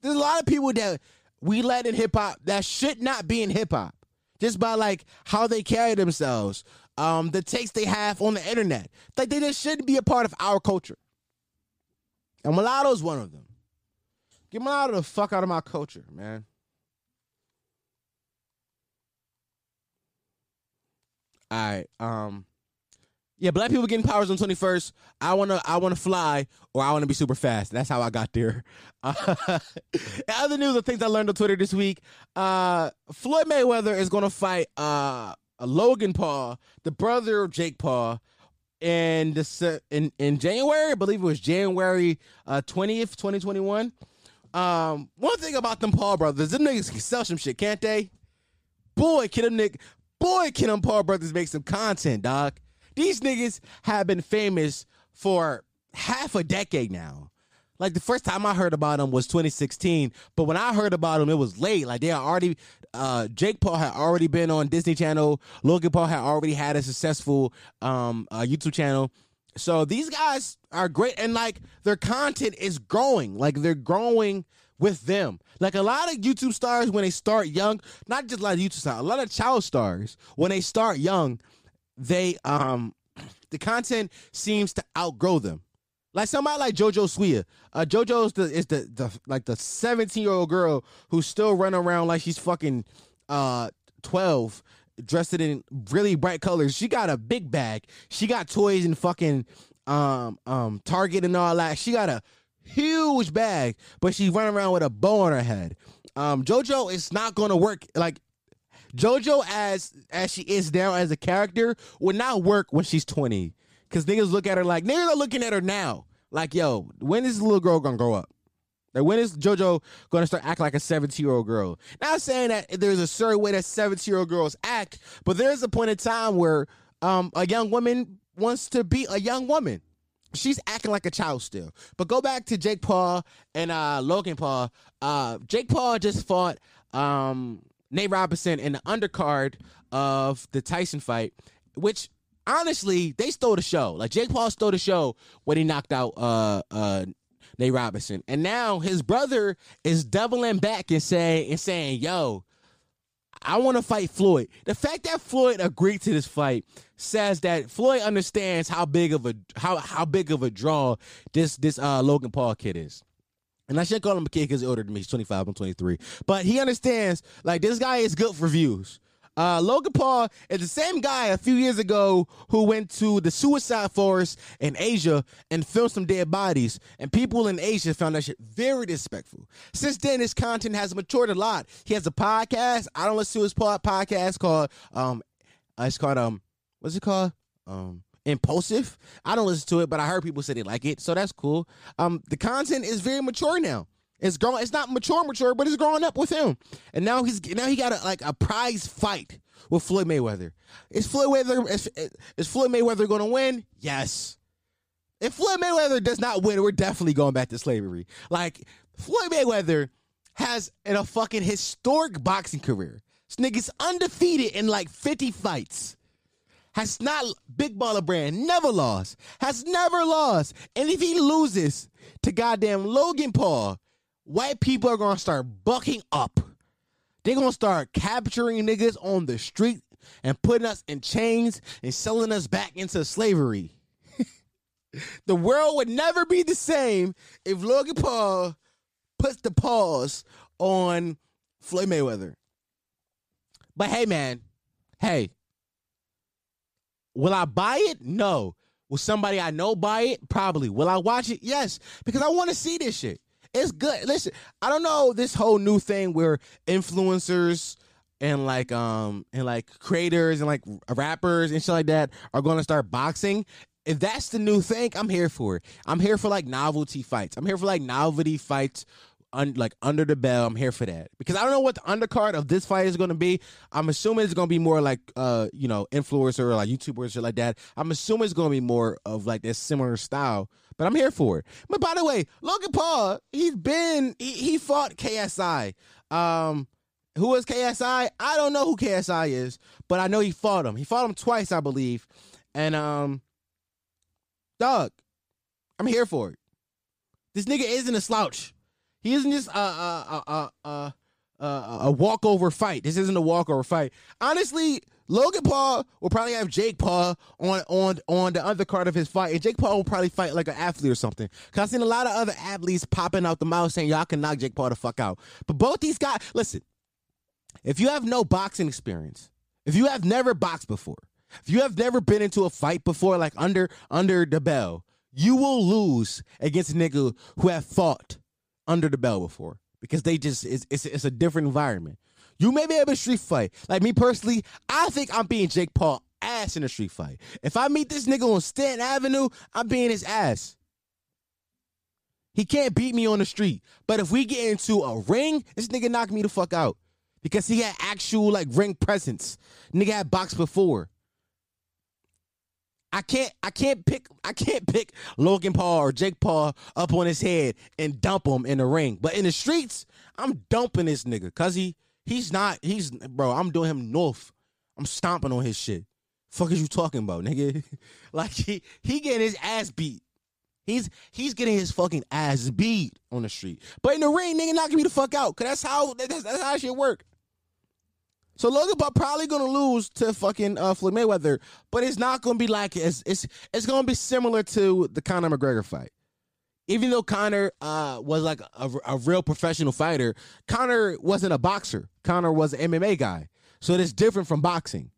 There's a lot of people that we let in hip hop that should not be in hip hop just by like how they carry themselves, um, the takes they have on the internet. Like they just shouldn't be a part of our culture. And mulatto's one of them. Get mulatto the fuck out of my culture, man. All right. Um yeah, black people getting powers on twenty first. I wanna, I wanna fly, or I wanna be super fast. That's how I got there. Uh, other news of things I learned on Twitter this week. Uh, Floyd Mayweather is gonna fight uh, Logan Paul, the brother of Jake Paul, in the in in January. I believe it was January uh, twentieth, twenty twenty one. Um, one thing about them Paul brothers, them niggas can sell some shit, can't they? Boy, can them nick, boy, can them Paul brothers make some content, dog. These niggas have been famous for half a decade now. Like the first time I heard about them was 2016, but when I heard about them, it was late. Like they already, uh, Jake Paul had already been on Disney Channel. Logan Paul had already had a successful um, uh, YouTube channel. So these guys are great, and like their content is growing. Like they're growing with them. Like a lot of YouTube stars when they start young, not just a lot of YouTube stars, a lot of child stars when they start young, they um the content seems to outgrow them. Like somebody like JoJo Siwa. Uh JoJo's the is the the like the 17 year old girl who's still running around like she's fucking uh 12 dressed in really bright colors. She got a big bag. She got toys and fucking um um Target and all that. She got a huge bag, but she's running around with a bow on her head. Um JoJo is not gonna work like JoJo as as she is now as a character would not work when she's 20. Cause niggas look at her like niggas are looking at her now. Like, yo, when is this little girl gonna grow up? Like when is JoJo gonna start acting like a 17 year old girl? Not saying that there's a certain way that 17 year old girls act, but there's a point in time where um a young woman wants to be a young woman. She's acting like a child still. But go back to Jake Paul and uh Logan Paul. Uh Jake Paul just fought um Nate Robinson in the undercard of the Tyson fight, which honestly they stole the show. Like Jake Paul stole the show when he knocked out uh uh Nate Robinson, and now his brother is doubling back and saying and saying, "Yo, I want to fight Floyd." The fact that Floyd agreed to this fight says that Floyd understands how big of a how how big of a draw this this uh Logan Paul kid is. And I should call him a kid because he's older than me. He's 25, I'm 23. But he understands, like, this guy is good for views. Uh, Logan Paul is the same guy a few years ago who went to the suicide forest in Asia and filmed some dead bodies. And people in Asia found that shit very disrespectful. Since then, his content has matured a lot. He has a podcast. I don't listen to his podcast called, um, uh, it's called, um, what's it called? Um, impulsive. I don't listen to it, but I heard people say they like it, so that's cool. Um, the content is very mature now. It's growing. It's not mature, mature, but it's growing up with him. And now he's now he got a, like a prize fight with Floyd Mayweather. Is Floyd Mayweather is, is Floyd Mayweather going to win? Yes. If Floyd Mayweather does not win, we're definitely going back to slavery. Like Floyd Mayweather has in a fucking historic boxing career. This nigga's undefeated in like 50 fights has not big baller brand never lost has never lost. And if he loses to goddamn logan paul white people are gonna start bucking up. They're gonna start capturing niggas on the street and putting us in chains and selling us back into slavery. The world would never be the same if logan paul puts the pause on floyd mayweather. But hey man. Hey Will I buy it? No. Will somebody I know buy it? Probably. Will I watch it? Yes, because I want to see this shit. It's good. Listen, I don't know this whole new thing where influencers and like um and like creators and like rappers and shit like that are going to start boxing. If that's the new thing, I'm here for it. I'm here for like novelty fights. I'm here for like novelty fights un, like under the bell. I'm here for that because I don't know what the undercard of this fight is going to be. I'm assuming it's going to be more like uh you know influencer or like YouTubers or like that. I'm assuming it's going to be more of like this similar style. But I'm here for it. But by the way, Logan Paul, he's been he, he fought KSI. Um, who is KSI? I don't know who KSI is, but I know he fought him. He fought him twice, I believe. And um, dog, I'm here for it. This nigga isn't a slouch. Isn't just a a a a, a, a walkover fight. This isn't a walkover fight. Honestly, Logan Paul will probably have Jake Paul on on on the undercard of his fight, and Jake Paul will probably fight like an athlete or something. Cause I've seen a lot of other athletes popping out the mouth saying y'all can knock Jake Paul the fuck out. But both these guys, listen, if you have no boxing experience, if you have never boxed before, if you have never been into a fight before, like under under the bell, you will lose against a nigga who have fought under the bell before because they just it's it's, it's a different environment. You may be able to street fight. Like me personally, I think I'm being Jake Paul ass in a street fight. If I meet this nigga on Stanton Avenue, I'm being his ass. He can't beat me on the street. But if we get into a ring, this nigga knock me the fuck out. Because he had actual like ring presence. Nigga had boxed before. I can't I can't pick I can't pick Logan Paul or Jake Paul up on his head and dump him in the ring. But in the streets, I'm dumping this nigga cuz he He's not. He's bro. I'm doing him north. I'm stomping on his shit. Fuck is you talking about, nigga? like he he getting his ass beat. He's he's getting his fucking ass beat on the street. But in the ring, nigga, knocking me the fuck out. Cause that's how that's, that's how shit work. So Logan Paul probably gonna lose to fucking uh, Floyd Mayweather, but it's not gonna be like it's it's it's gonna be similar to the Conor McGregor fight even though Conor uh, was like a, a, real professional fighter, Conor wasn't a boxer. Conor was an MMA guy. So it's different from boxing.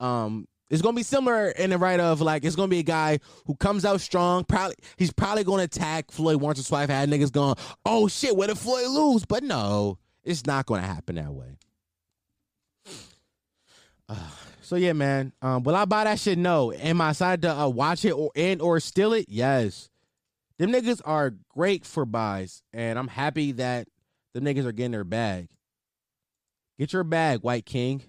Um, it's gonna be similar in the right of like it's gonna be a guy who comes out strong. Probably he's probably gonna attack Floyd once or twice. Had niggas going, oh shit, what if Floyd lose? But no, it's not gonna happen that way. So yeah, man. Um, will I buy that shit? No. Am I excited to uh, watch it or and or steal it? Yes. Them niggas are great for buys, and I'm happy that the niggas are getting their bag. Get your bag, White King.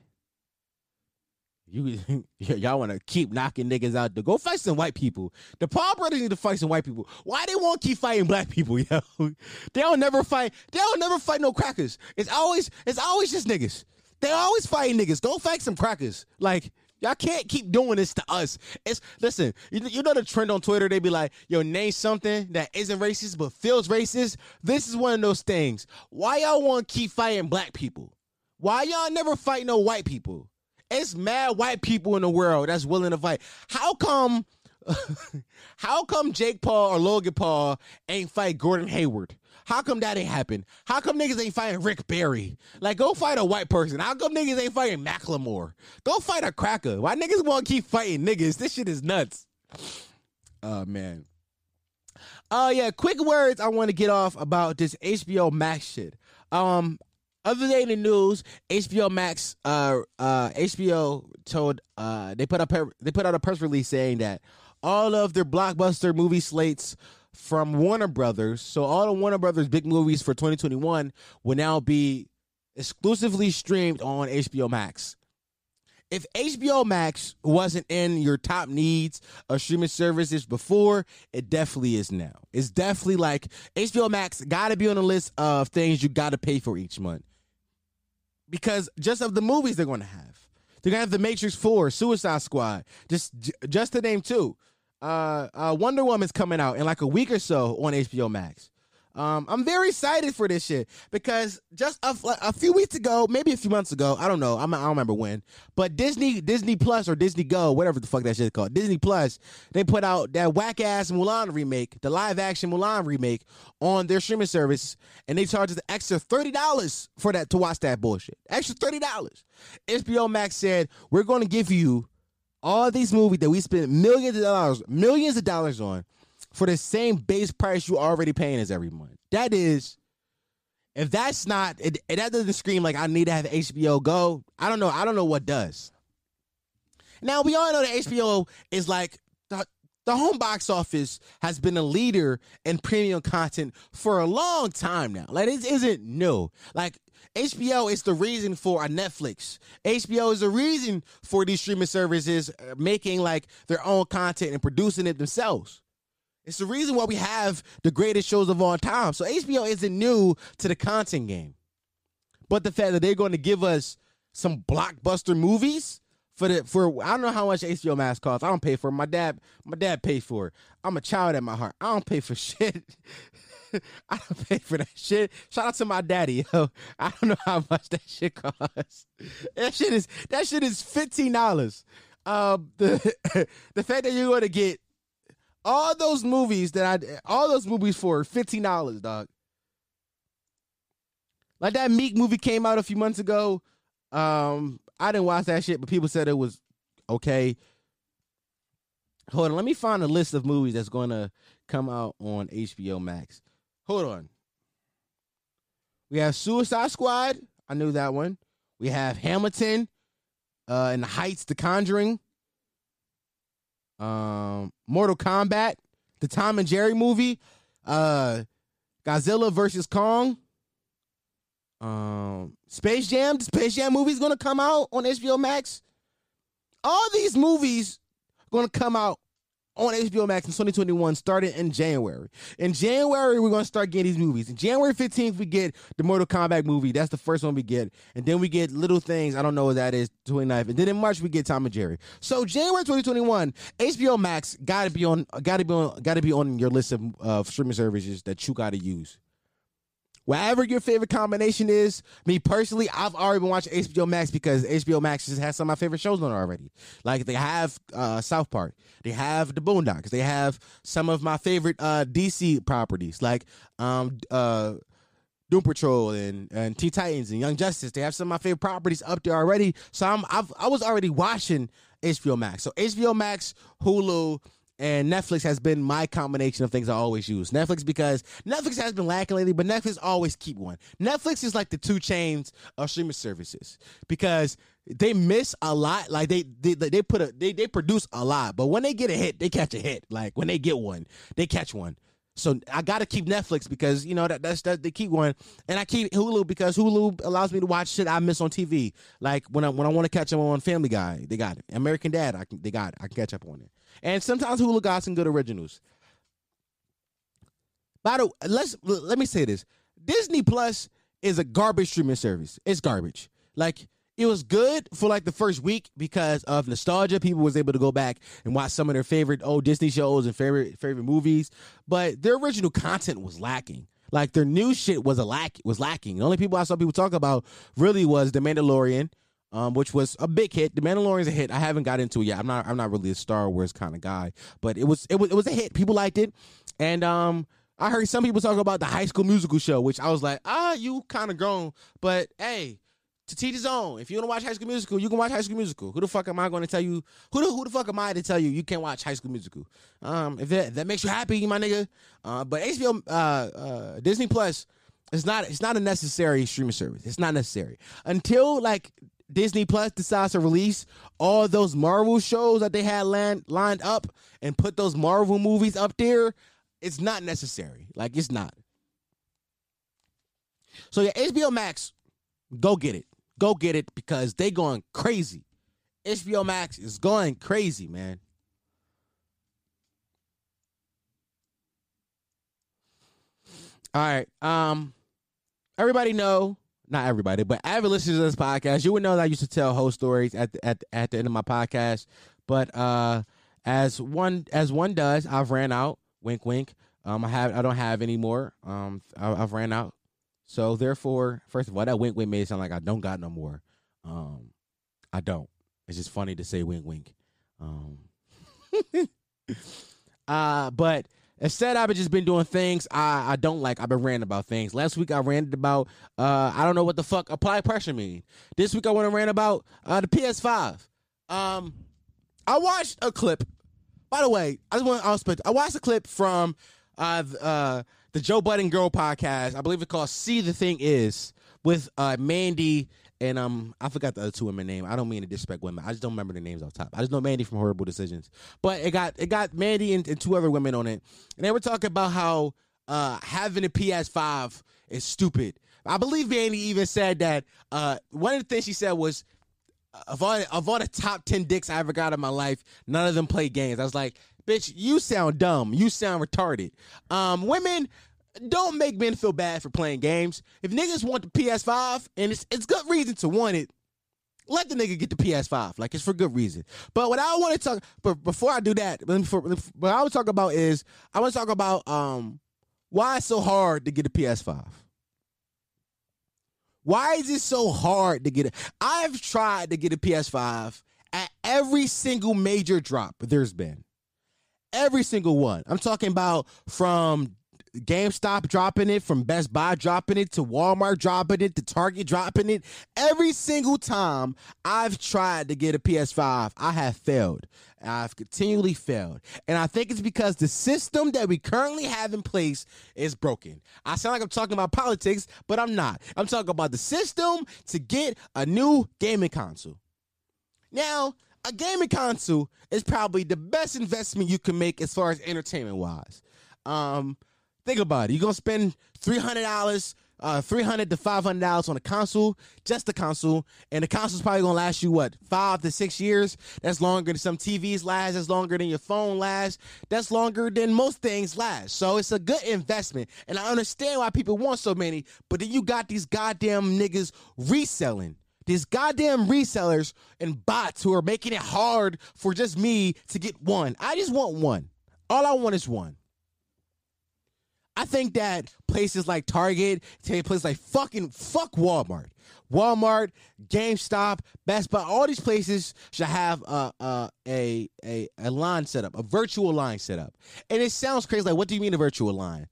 You y'all want to keep knocking niggas out to go fight some white people. The Paul brothers need to fight some white people. Why they won't keep fighting black people, yo? They don't never fight. They don't never fight no crackers. It's always it's always just niggas. They always fighting niggas. Go fight some crackers. Like Y'all can't keep doing this to us. It's listen, you, you know the trend on Twitter, they be like, yo, name something that isn't racist but feels racist. This is one of those things. Why y'all want to keep fighting black people? Why y'all never fight no white people? It's mad white people in the world that's willing to fight. How come how come Jake Paul or Logan Paul ain't fight Gordon Hayward? How come that ain't happen? How come niggas ain't fighting Rick Barry? Like, go fight a white person. How come niggas ain't fighting Macklemore? Go fight a cracker. Why niggas want to keep fighting niggas? This shit is nuts. Oh, man. Oh, uh, yeah. Quick words I want to get off about this HBO Max shit. Um, other than the news, HBO Max, uh, uh, HBO told, uh, they put up, they put out a press release saying that all of their blockbuster movie slates from Warner Brothers. So all the Warner Brothers big movies for 2021 will now be exclusively streamed on HBO Max. If HBO Max wasn't in your top needs of streaming services before, it definitely is now. It's definitely like HBO Max got to be on the list of things you got to pay for each month. Because just of the movies they're going to have. They're going to have The Matrix 4, Suicide Squad, just just to name two uh, uh, Wonder Woman's coming out in like a week or so on HBO Max. Um, I'm very excited for this shit because just a, a, few weeks ago, maybe a few months ago, I don't know, I'm, I don't remember when, but Disney, Disney Plus or Disney Go, whatever the fuck that shit is called, Disney Plus, they put out that whack ass Mulan remake, the live action Mulan remake on their streaming service, and they charge us the extra thirty dollars for that to watch that bullshit. Extra thirty dollars. HBO Max said we're going to give you all these movies that we spend millions of dollars, millions of dollars on for the same base price you already paying us every month. That is, if that's not, if that doesn't scream like I need to have HBO Go, I don't know. I don't know what does. Now we all know that HBO is like the home box office has been a leader in premium content for a long time now. Like it isn't new. Like HBO is the reason for a Netflix. HBO is the reason for these streaming services uh, making like their own content and producing it themselves. It's the reason why we have the greatest shows of all time. So HBO isn't new to the content game. But the fact that they're going to give us some blockbuster movies for the for I don't know how much HBO Max costs. I don't pay for it. My dad my dad paid for it. I'm a child at my heart. I don't pay for shit. I don't pay for that shit. Shout out to my daddy, yo. I don't know how much that shit costs. That shit is that shit is fifteen dollars. Um, the the fact that you're going to get all those movies that I all those movies for fifteen dollars, dog. Like that Meek movie came out a few months ago. Um, I didn't watch that shit, but people said it was okay. Hold on, let me find a list of movies that's going to come out on HBO Max. Hold on. We have Suicide Squad. I knew that one. We have Hamilton, uh, in the Heights, The Conjuring, um, Mortal Kombat, the Tom and Jerry movie, uh, Godzilla versus Kong, um, Space Jam. The Space Jam movie is gonna come out on HBO Max. All these movies gonna come out on HBO Max in 2021, starting in January. In January, we're gonna start getting these movies. In January 15th, we get the Mortal Kombat movie. That's the first one we get, and then we get little things. I don't know what that is. 29th, and then in March we get Tom and Jerry. So January 2021, HBO Max gotta be on, gotta be on, gotta be on your list of uh, streaming services that you gotta use. Whatever your favorite combination is, me personally, I've already been watching HBO Max because HBO Max just has some of my favorite shows on it already. Like they have uh, South Park, they have The Boondocks, they have some of my favorite uh, DC properties like um, uh, Doom Patrol and and Teen Titans and Young Justice. They have some of my favorite properties up there already. So I'm I've, I was already watching HBO Max. So HBO Max, Hulu and Netflix has been my combination of things I always use. Netflix because Netflix has been lacking lately, but Netflix always keep one. Netflix is like the 2 Chainz of streaming services because they miss a lot. Like they they, they put a they, they produce a lot, but when they get a hit, they catch a hit. Like when they get one, they catch one. So I gotta keep Netflix because you know that that's that they keep one, and I keep Hulu because Hulu allows me to watch shit I miss on TV. Like when I when I want to catch up on Family Guy, they got it. American Dad, I can they got it. I can catch up on it. And sometimes Hulu got some good originals. By the way, let's let me say this: Disney Plus is a garbage streaming service. It's garbage. Like it was good for like the first week because of nostalgia. People was able to go back and watch some of their favorite old Disney shows and favorite favorite movies, but their original content was lacking. Like their new shit was a lack was lacking. The only people I saw people talk about really was The Mandalorian, um, which was a big hit. The Mandalorian's a hit. I haven't got into it yet. I'm not I'm not really a Star Wars kind of guy, but it was it was it was a hit. People liked it, and um. I heard some people talk about the High School Musical show, which I was like, ah, you kind of grown, but hey, to teach his own. If you want to watch High School Musical, you can watch High School Musical. Who the fuck am I going to tell you? Who the, who the fuck am I to tell you you can't watch High School Musical? Um, if that, that makes you happy, my nigga. Uh, but HBO, uh, uh, Disney Plus, it's not it's not a necessary streaming service. It's not necessary until like Disney Plus decides to release all those Marvel shows that they had land, lined up and put those Marvel movies up there. It's not necessary. Like it's not. So yeah, HBO Max, go get it. Go get it because they going crazy. HBO Max is going crazy, man. All right. Um, everybody know, not everybody, but avid listeners to this podcast, you would know that I used to tell whole stories at the, at the, at the end of my podcast. But uh, as one as one does, I've ran out. Wink, wink. Um, I have I don't have any more. Um, I, I've ran out. So therefore, first of all, that wink wink made it sound like I don't got no more. Um, I don't. It's just funny to say wink wink. Um, uh, but instead, I've just been doing things I, I don't like. I've been ranting about things. Last week I ranted about uh I don't know what the fuck apply pressure mean. This week I want to rant about uh the PS5. Um, I watched a clip. By the way, I just want to I watched a clip from uh uh the Joe Budden Girl podcast. I believe it's called "See the Thing Is" with uh Mandy and um, I forgot the other two women name. I don't mean to disrespect women. I just don't remember the names off top. I just know Mandy from Horrible Decisions. But it got it got Mandy and, and two other women on it, and they were talking about how uh having a PS5 is stupid. I believe Mandy even said that uh one of the things she said was of all of all the top ten dicks I ever got in my life, none of them play games. I was like, bitch, you sound dumb. You sound retarded. Um, women don't make men feel bad for playing games. If niggas want the PS5 and it's it's good reason to want it, let the nigga get the PS5. Like it's for good reason. But what I want to talk, but before I do that, before, what I would talk about is I want to talk about um why it's so hard to get a PS5. Why is it so hard to get it? I've tried to get a PS5 at every single major drop there's been. Every single one. I'm talking about from GameStop dropping it, from Best Buy dropping it, to Walmart dropping it, to Target dropping it. Every single time I've tried to get a PS5, I have failed. I've continually failed. And I think it's because the system that we currently have in place is broken. I sound like I'm talking about politics, but I'm not. I'm talking about the system to get a new gaming console. Now, a gaming console is probably the best investment you can make as far as entertainment wise. Um, think about it. You're gonna spend three hundred dollars, uh, three hundred to five hundred dollars on a console, just the console, and the console's probably gonna last you what five to six years. That's longer than some TVs last. That's longer than your phone lasts. That's longer than most things last. So it's a good investment, and I understand why people want so many. But then you got these goddamn niggas reselling these goddamn resellers and bots who are making it hard for just me to get one. I just want one. All I want is one. I think that places like Target, places like fucking fuck Walmart, Walmart, GameStop, Best Buy, all these places should have a a a a, a line set up, a virtual line set up. And it sounds crazy. Like, what do you mean a virtual line?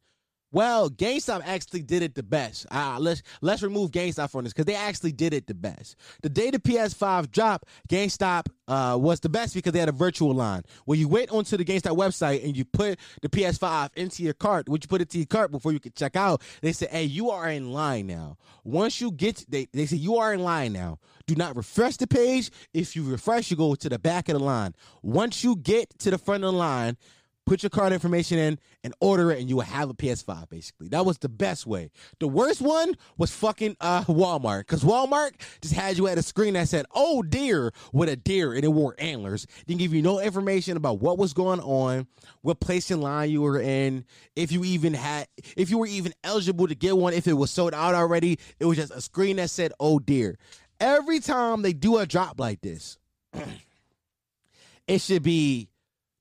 Well, GameStop actually did it the best. Uh, let's let's remove GameStop from this because they actually did it the best. The day the PS5 dropped, GameStop uh, was the best because they had a virtual line where you went onto the GameStop website and you put the PS5 into your cart. Would you put it to your cart before you could check out? They said, "Hey, you are in line now." Once you get, they they say you are in line now. Do not refresh the page. If you refresh, you go to the back of the line. Once you get to the front of the line put your card information in and order it and you will have a PS5 basically. That was the best way. The worst one was fucking uh, Walmart cuz Walmart just had you at a screen that said, "Oh dear," with a deer and it wore antlers. Didn't give you no information about what was going on, what place in line you were in, if you even had if you were even eligible to get one if it was sold out already. It was just a screen that said, "Oh dear." Every time they do a drop like this, it should be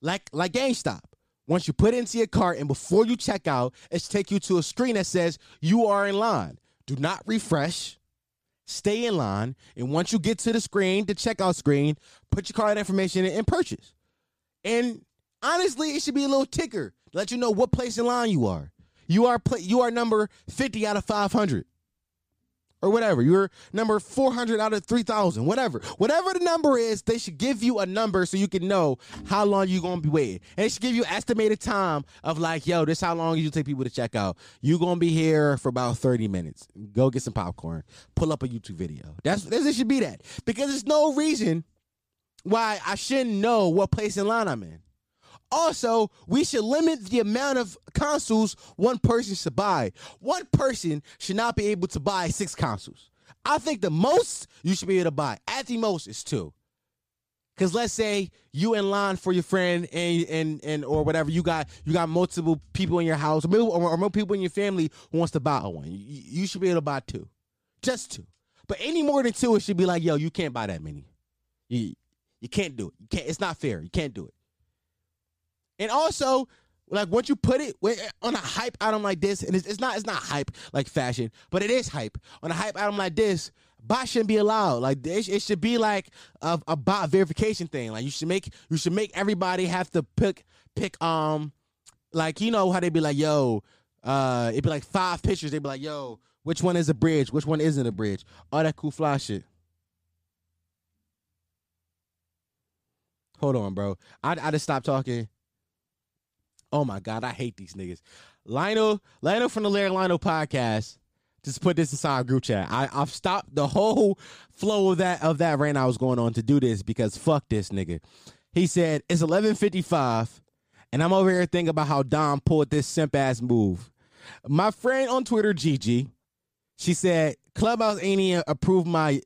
like like GameStop. Once you put it into your cart and before you check out, it's take you to a screen that says you are in line. Do not refresh. Stay in line. And once you get to the screen, the checkout screen, put your card information in and purchase. And honestly, it should be a little ticker. Let you know what place in line you are. You are pl- you are number 50 out of 500 or whatever. You're number 400 out of 3,000, whatever. Whatever the number is, they should give you a number so you can know how long you're going to be waiting. And they should give you estimated time of like, yo, this how long you take people to check out. You're going to be here for about 30 minutes. Go get some popcorn. Pull up a YouTube video. That's, this should be that. Because there's no reason why I shouldn't know what place in line I'm in. Also, we should limit the amount of consoles one person should buy. One person should not be able to buy six consoles. I think the most you should be able to buy, at the most, is two. Cause let's say you in line for your friend and and and or whatever you got you got multiple people in your house or, or, or more people in your family who wants to buy one. You, you should be able to buy two, just two. But any more than two, it should be like yo, you can't buy that many. You you can't do it. You can't. It's not fair. You can't do it. And also, like once you put it on a hype item like this, and it's, it's, not it's not hype like fashion, but it is hype on a hype item like this. Bot shouldn't be allowed. Like it, it should be like a, a bot verification thing. Like you should make you should make everybody have to pick pick um like you know how they be like yo uh it'd be like five pictures. They'd be like yo which one is a bridge, which one isn't a bridge, all that cool fly shit. Hold on, bro. I I just stopped talking. Oh my god, I hate these niggas. Lionel, Lionel from the Larry Lionel podcast just put this inside group chat. I, I've stopped the whole flow of that of that rant I was going on to do this because fuck this nigga. He said it's eleven fifty five, and I'm over here thinking about how Dom pulled this simp ass move. My friend on Twitter, Gigi, she said Clubhouse ain't even approved my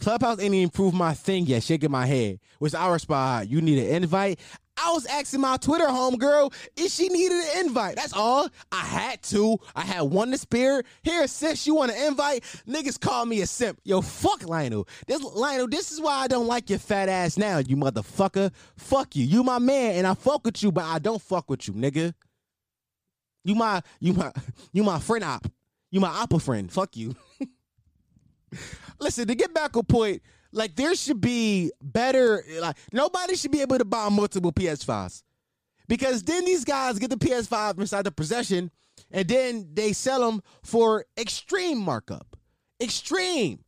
Clubhouse ain't even approved my thing yet. Shaking my head, which I respond. You need an invite. I was asking my Twitter homegirl if she needed an invite. That's all. I had to. I had one to spare. Here, sis, you want an invite? Niggas call me a simp. Yo, fuck Lionel. This Lionel, this is why I don't like your fat ass now, you motherfucker. Fuck you. You my man, and I fuck with you, but I don't fuck with you, nigga. You my you my you my friend op. You my oppa friend. Fuck you. Listen, to get back a point, like there should be better like nobody should be able to buy multiple PS5s. Because then these guys get the PS5 inside the possession and then they sell them for extreme markup. Extreme.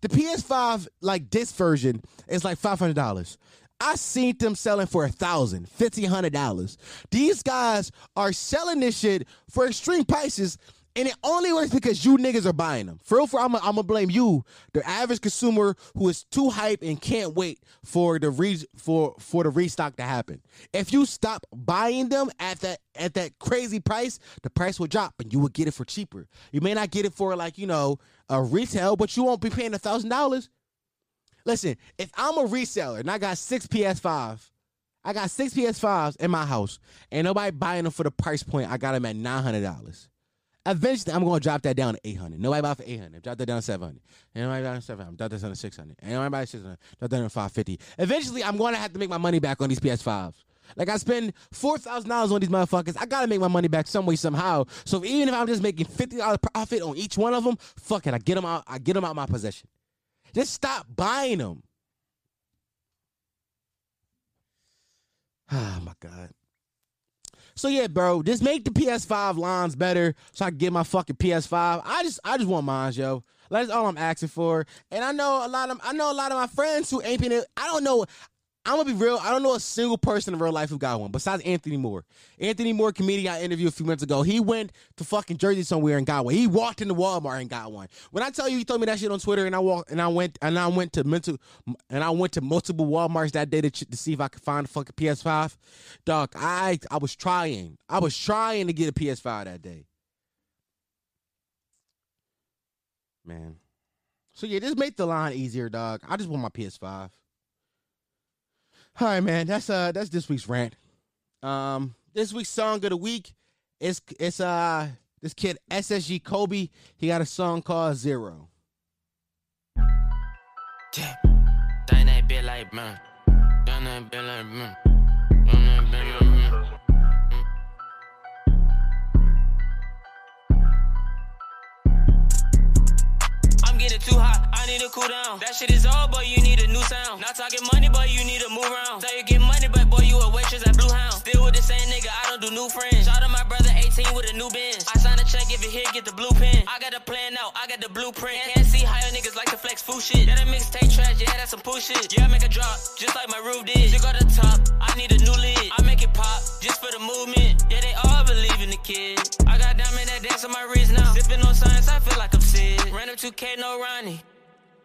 The PS5 like this version is like $500. I seen them selling for a thousand, fifteen hundred dollars. These guys are selling this shit for extreme prices and it only works because you niggas are buying them. For real, for I'm gonna blame you, the average consumer who is too hype and can't wait for the re- for for the restock to happen. If you stop buying them at that at that crazy price, the price will drop and you will get it for cheaper. You may not get it for like you know a retail, but you won't be paying a thousand dollars. Listen, if I'm a reseller and I got six PS5, I got six PS5s in my house, and nobody buying them for the price point. I got them at nine hundred dollars. Eventually, I'm to drop that down to 800. Nobody buy for 800. Drop that down to 700. And nobody buy for 700. Drop that down to 600. And nobody buy 600. Drop that down to 550. Eventually, I'm to have to make my money back on these PS5s. Like I spend four thousand dollars on these motherfuckers. I gotta make my money back some way somehow. So even if I'm just making fifty dollars profit on each one of them, fuck it. I get them out. I get them out of my possession. Just stop buying them. Oh my god. So yeah, bro, just make the PS5 lines better so I can get my fucking PS5. I just I just want mine, yo. That's all I'm asking for. And I know a lot of I know a lot of my friends who ain't been. I don't know. I'm gonna be real. I don't know a single person in real life who got one besides Anthony Moore. Anthony Moore, comedian I interviewed a few minutes ago. He went to fucking Jersey somewhere and got one. He walked into Walmart and got one. When I tell you, he told me that shit on Twitter, and I walked and I went and I went to mental and I went to multiple WalMarts that day to, to see if I could find a fucking PS5. Dog, I I was trying. I was trying to get a PS5 that day. Man. So yeah, just make the line easier, dog. I just want my PS5. All right, man. That's uh that's this week's rant. Um, this week's song of the week is it's uh this kid SSG Kobe. He got a song called Zero. Getting too hot, I need to cool down. That shit is all, but you need a new sound. Not talking money, but you need to move around. Say you get money, but boy, you a waitress at Blue Hound. Still with the same nigga, I don't do new friends. Shout out my brother 18 with a new Benz. I sign a check, if it hit, get the blue pen. I got the plan out, I got the blueprint. Can't see how your niggas like to flex fool shit. That mixtape trash, yeah, that's some push shit. Yeah, I make a drop, just like my roof did. You got the top, I need a new lid. I make it pop, just for the movement. Yeah, they all believe in the kid. 2K, no Ronnie.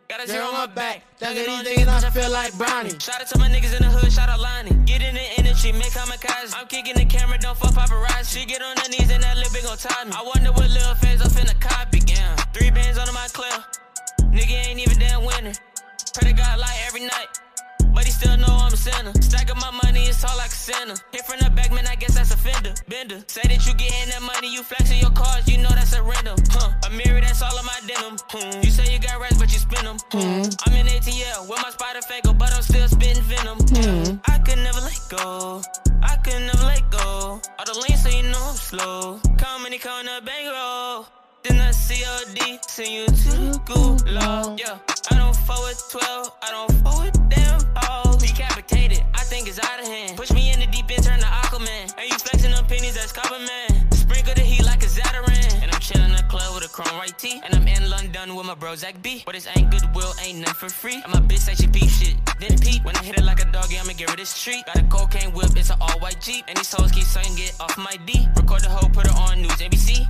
Got a zero on my back. Dunking on niggas, I feel like Bronny. Shout out to my niggas in the hood, shout out Lonnie. Get in the industry, make kamikaze. I'm kicking the camera, don't fuck paparazzi. She get on her knees and that lip ain't gon' tie me. I wonder what little phase I finna copy. Yeah. Three bands under my clip. Nigga ain't even damn winner. Pray to God like every night. But he still know I'm a sinner. Stack up my money, it's all like a sinner. Hit from the back, man, I guess that's a fender. Bender. Say that you getting that money, you flexing your cars, you know that's a random. Huh. A mirror, that's all of my denim. Hmm. You say you got rats, but you spin them. Hmm. I'm in ATL with my spider faker, but I'm still spitting venom. Hmm. I could never let go. I could never let go. All the lanes, so you know I'm slow. Comedy corner bankroll. Then I COD, send you to the gulag. Yeah, I don't fuck with 12, I don't fuck with them all. Decapitated, I think it's out of hand. Push me in the deep end, turn to Aquaman. And you flexing them pennies, that's copper man. Sprinkle the heat like a Zataran. And I'm chilling in the club with a chrome white tee. And I'm in London with my bro Zach B. But this ain't goodwill, ain't nothing for free. And my bitch say she peep shit. Then peep, when I hit it like a dog, yeah, I'ma give her this treat. Got a cocaine whip, it's an all white Jeep. And these hoes keep saying get off my D. Record the hoe, put her on news, NBC.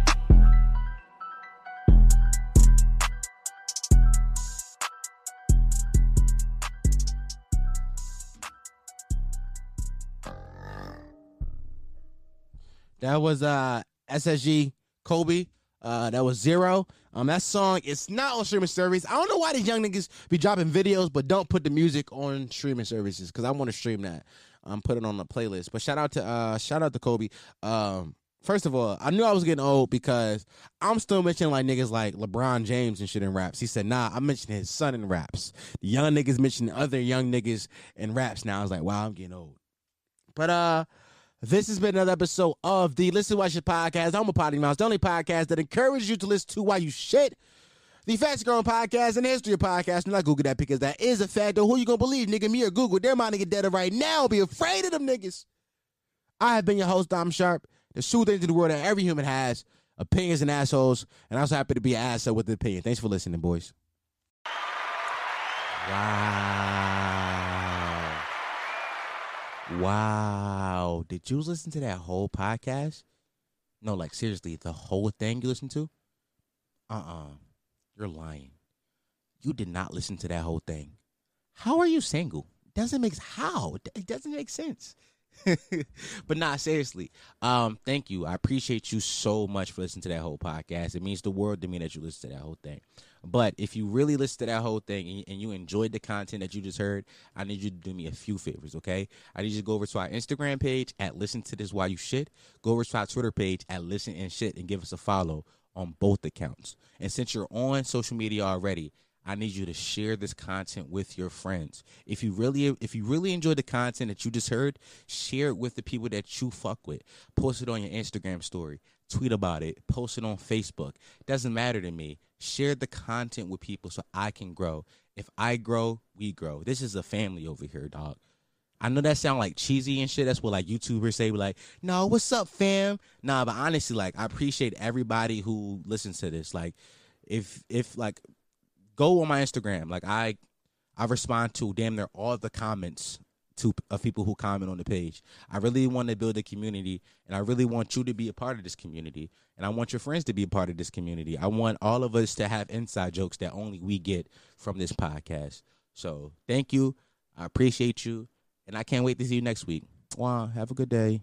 That was uh SSG Kobe. Uh, that was zero. Um, that song is not on streaming service. I don't know why these young niggas be dropping videos, but don't put the music on streaming services because I want to stream that. Um, put it on the playlist. But shout out to uh, shout out to Kobe. Um, first of all, I knew I was getting old because I'm still mentioning like niggas like LeBron James and shit in raps. He said, nah, I'm mentioning his son in raps. The young niggas mentioning other young niggas in raps. Now I was like, wow, I'm getting old. But uh. This has been another episode of the Listen Why Shit podcast. I'm a potty mouse, the only podcast that encourages you to listen to why you shit. The fastest growing podcast in the history of podcasts. And I Google that because that is a fact. Who you gonna believe, nigga? Me or Google? They're my nigga dead right now. Be afraid of them niggas. I have been your host, Dom Sharpe, the truth into the world that every human has. Opinions and assholes. And I'm also happy to be an asshole with the opinion. Thanks for listening, boys. Wow. Wow. Did you listen to that whole podcast? No, like seriously, the whole thing you listened to? Uh uh-uh. uh. you are lying. You did not listen to that whole thing. How are you single? Doesn't make how? It doesn't make sense. but nah, seriously. Um, thank you. I appreciate you so much for listening to that whole podcast. It means the world to me that you listen to that whole thing. But if you really listen to that whole thing and you enjoyed the content that you just heard, I need you to do me a few favors, okay? I need you to go over to our Instagram page at Listen to This While You Shit. Go over to our Twitter page at Listen and Shit and give us a follow on both accounts. And since you're on social media already, I need you to share this content with your friends. If you really if you really enjoy the content that you just heard, share it with the people that you fuck with. Post it on your Instagram story, tweet about it, post it on Facebook. Doesn't matter to me. Share the content with people so I can grow. If I grow, we grow. This is a family over here, dog. I know that sound like cheesy and shit. That's what like YouTubers say. Like, no, what's up, fam? Nah, but honestly, like, I appreciate everybody who listens to this. Like, if if like go on my Instagram. Like I I respond to damn near all the comments to of people who comment on the page. I really want to build a community and I really want you to be a part of this community and I want your friends to be a part of this community. I want all of us to have inside jokes that only we get from this podcast. So, thank you. I appreciate you and I can't wait to see you next week. Wow, have a good day.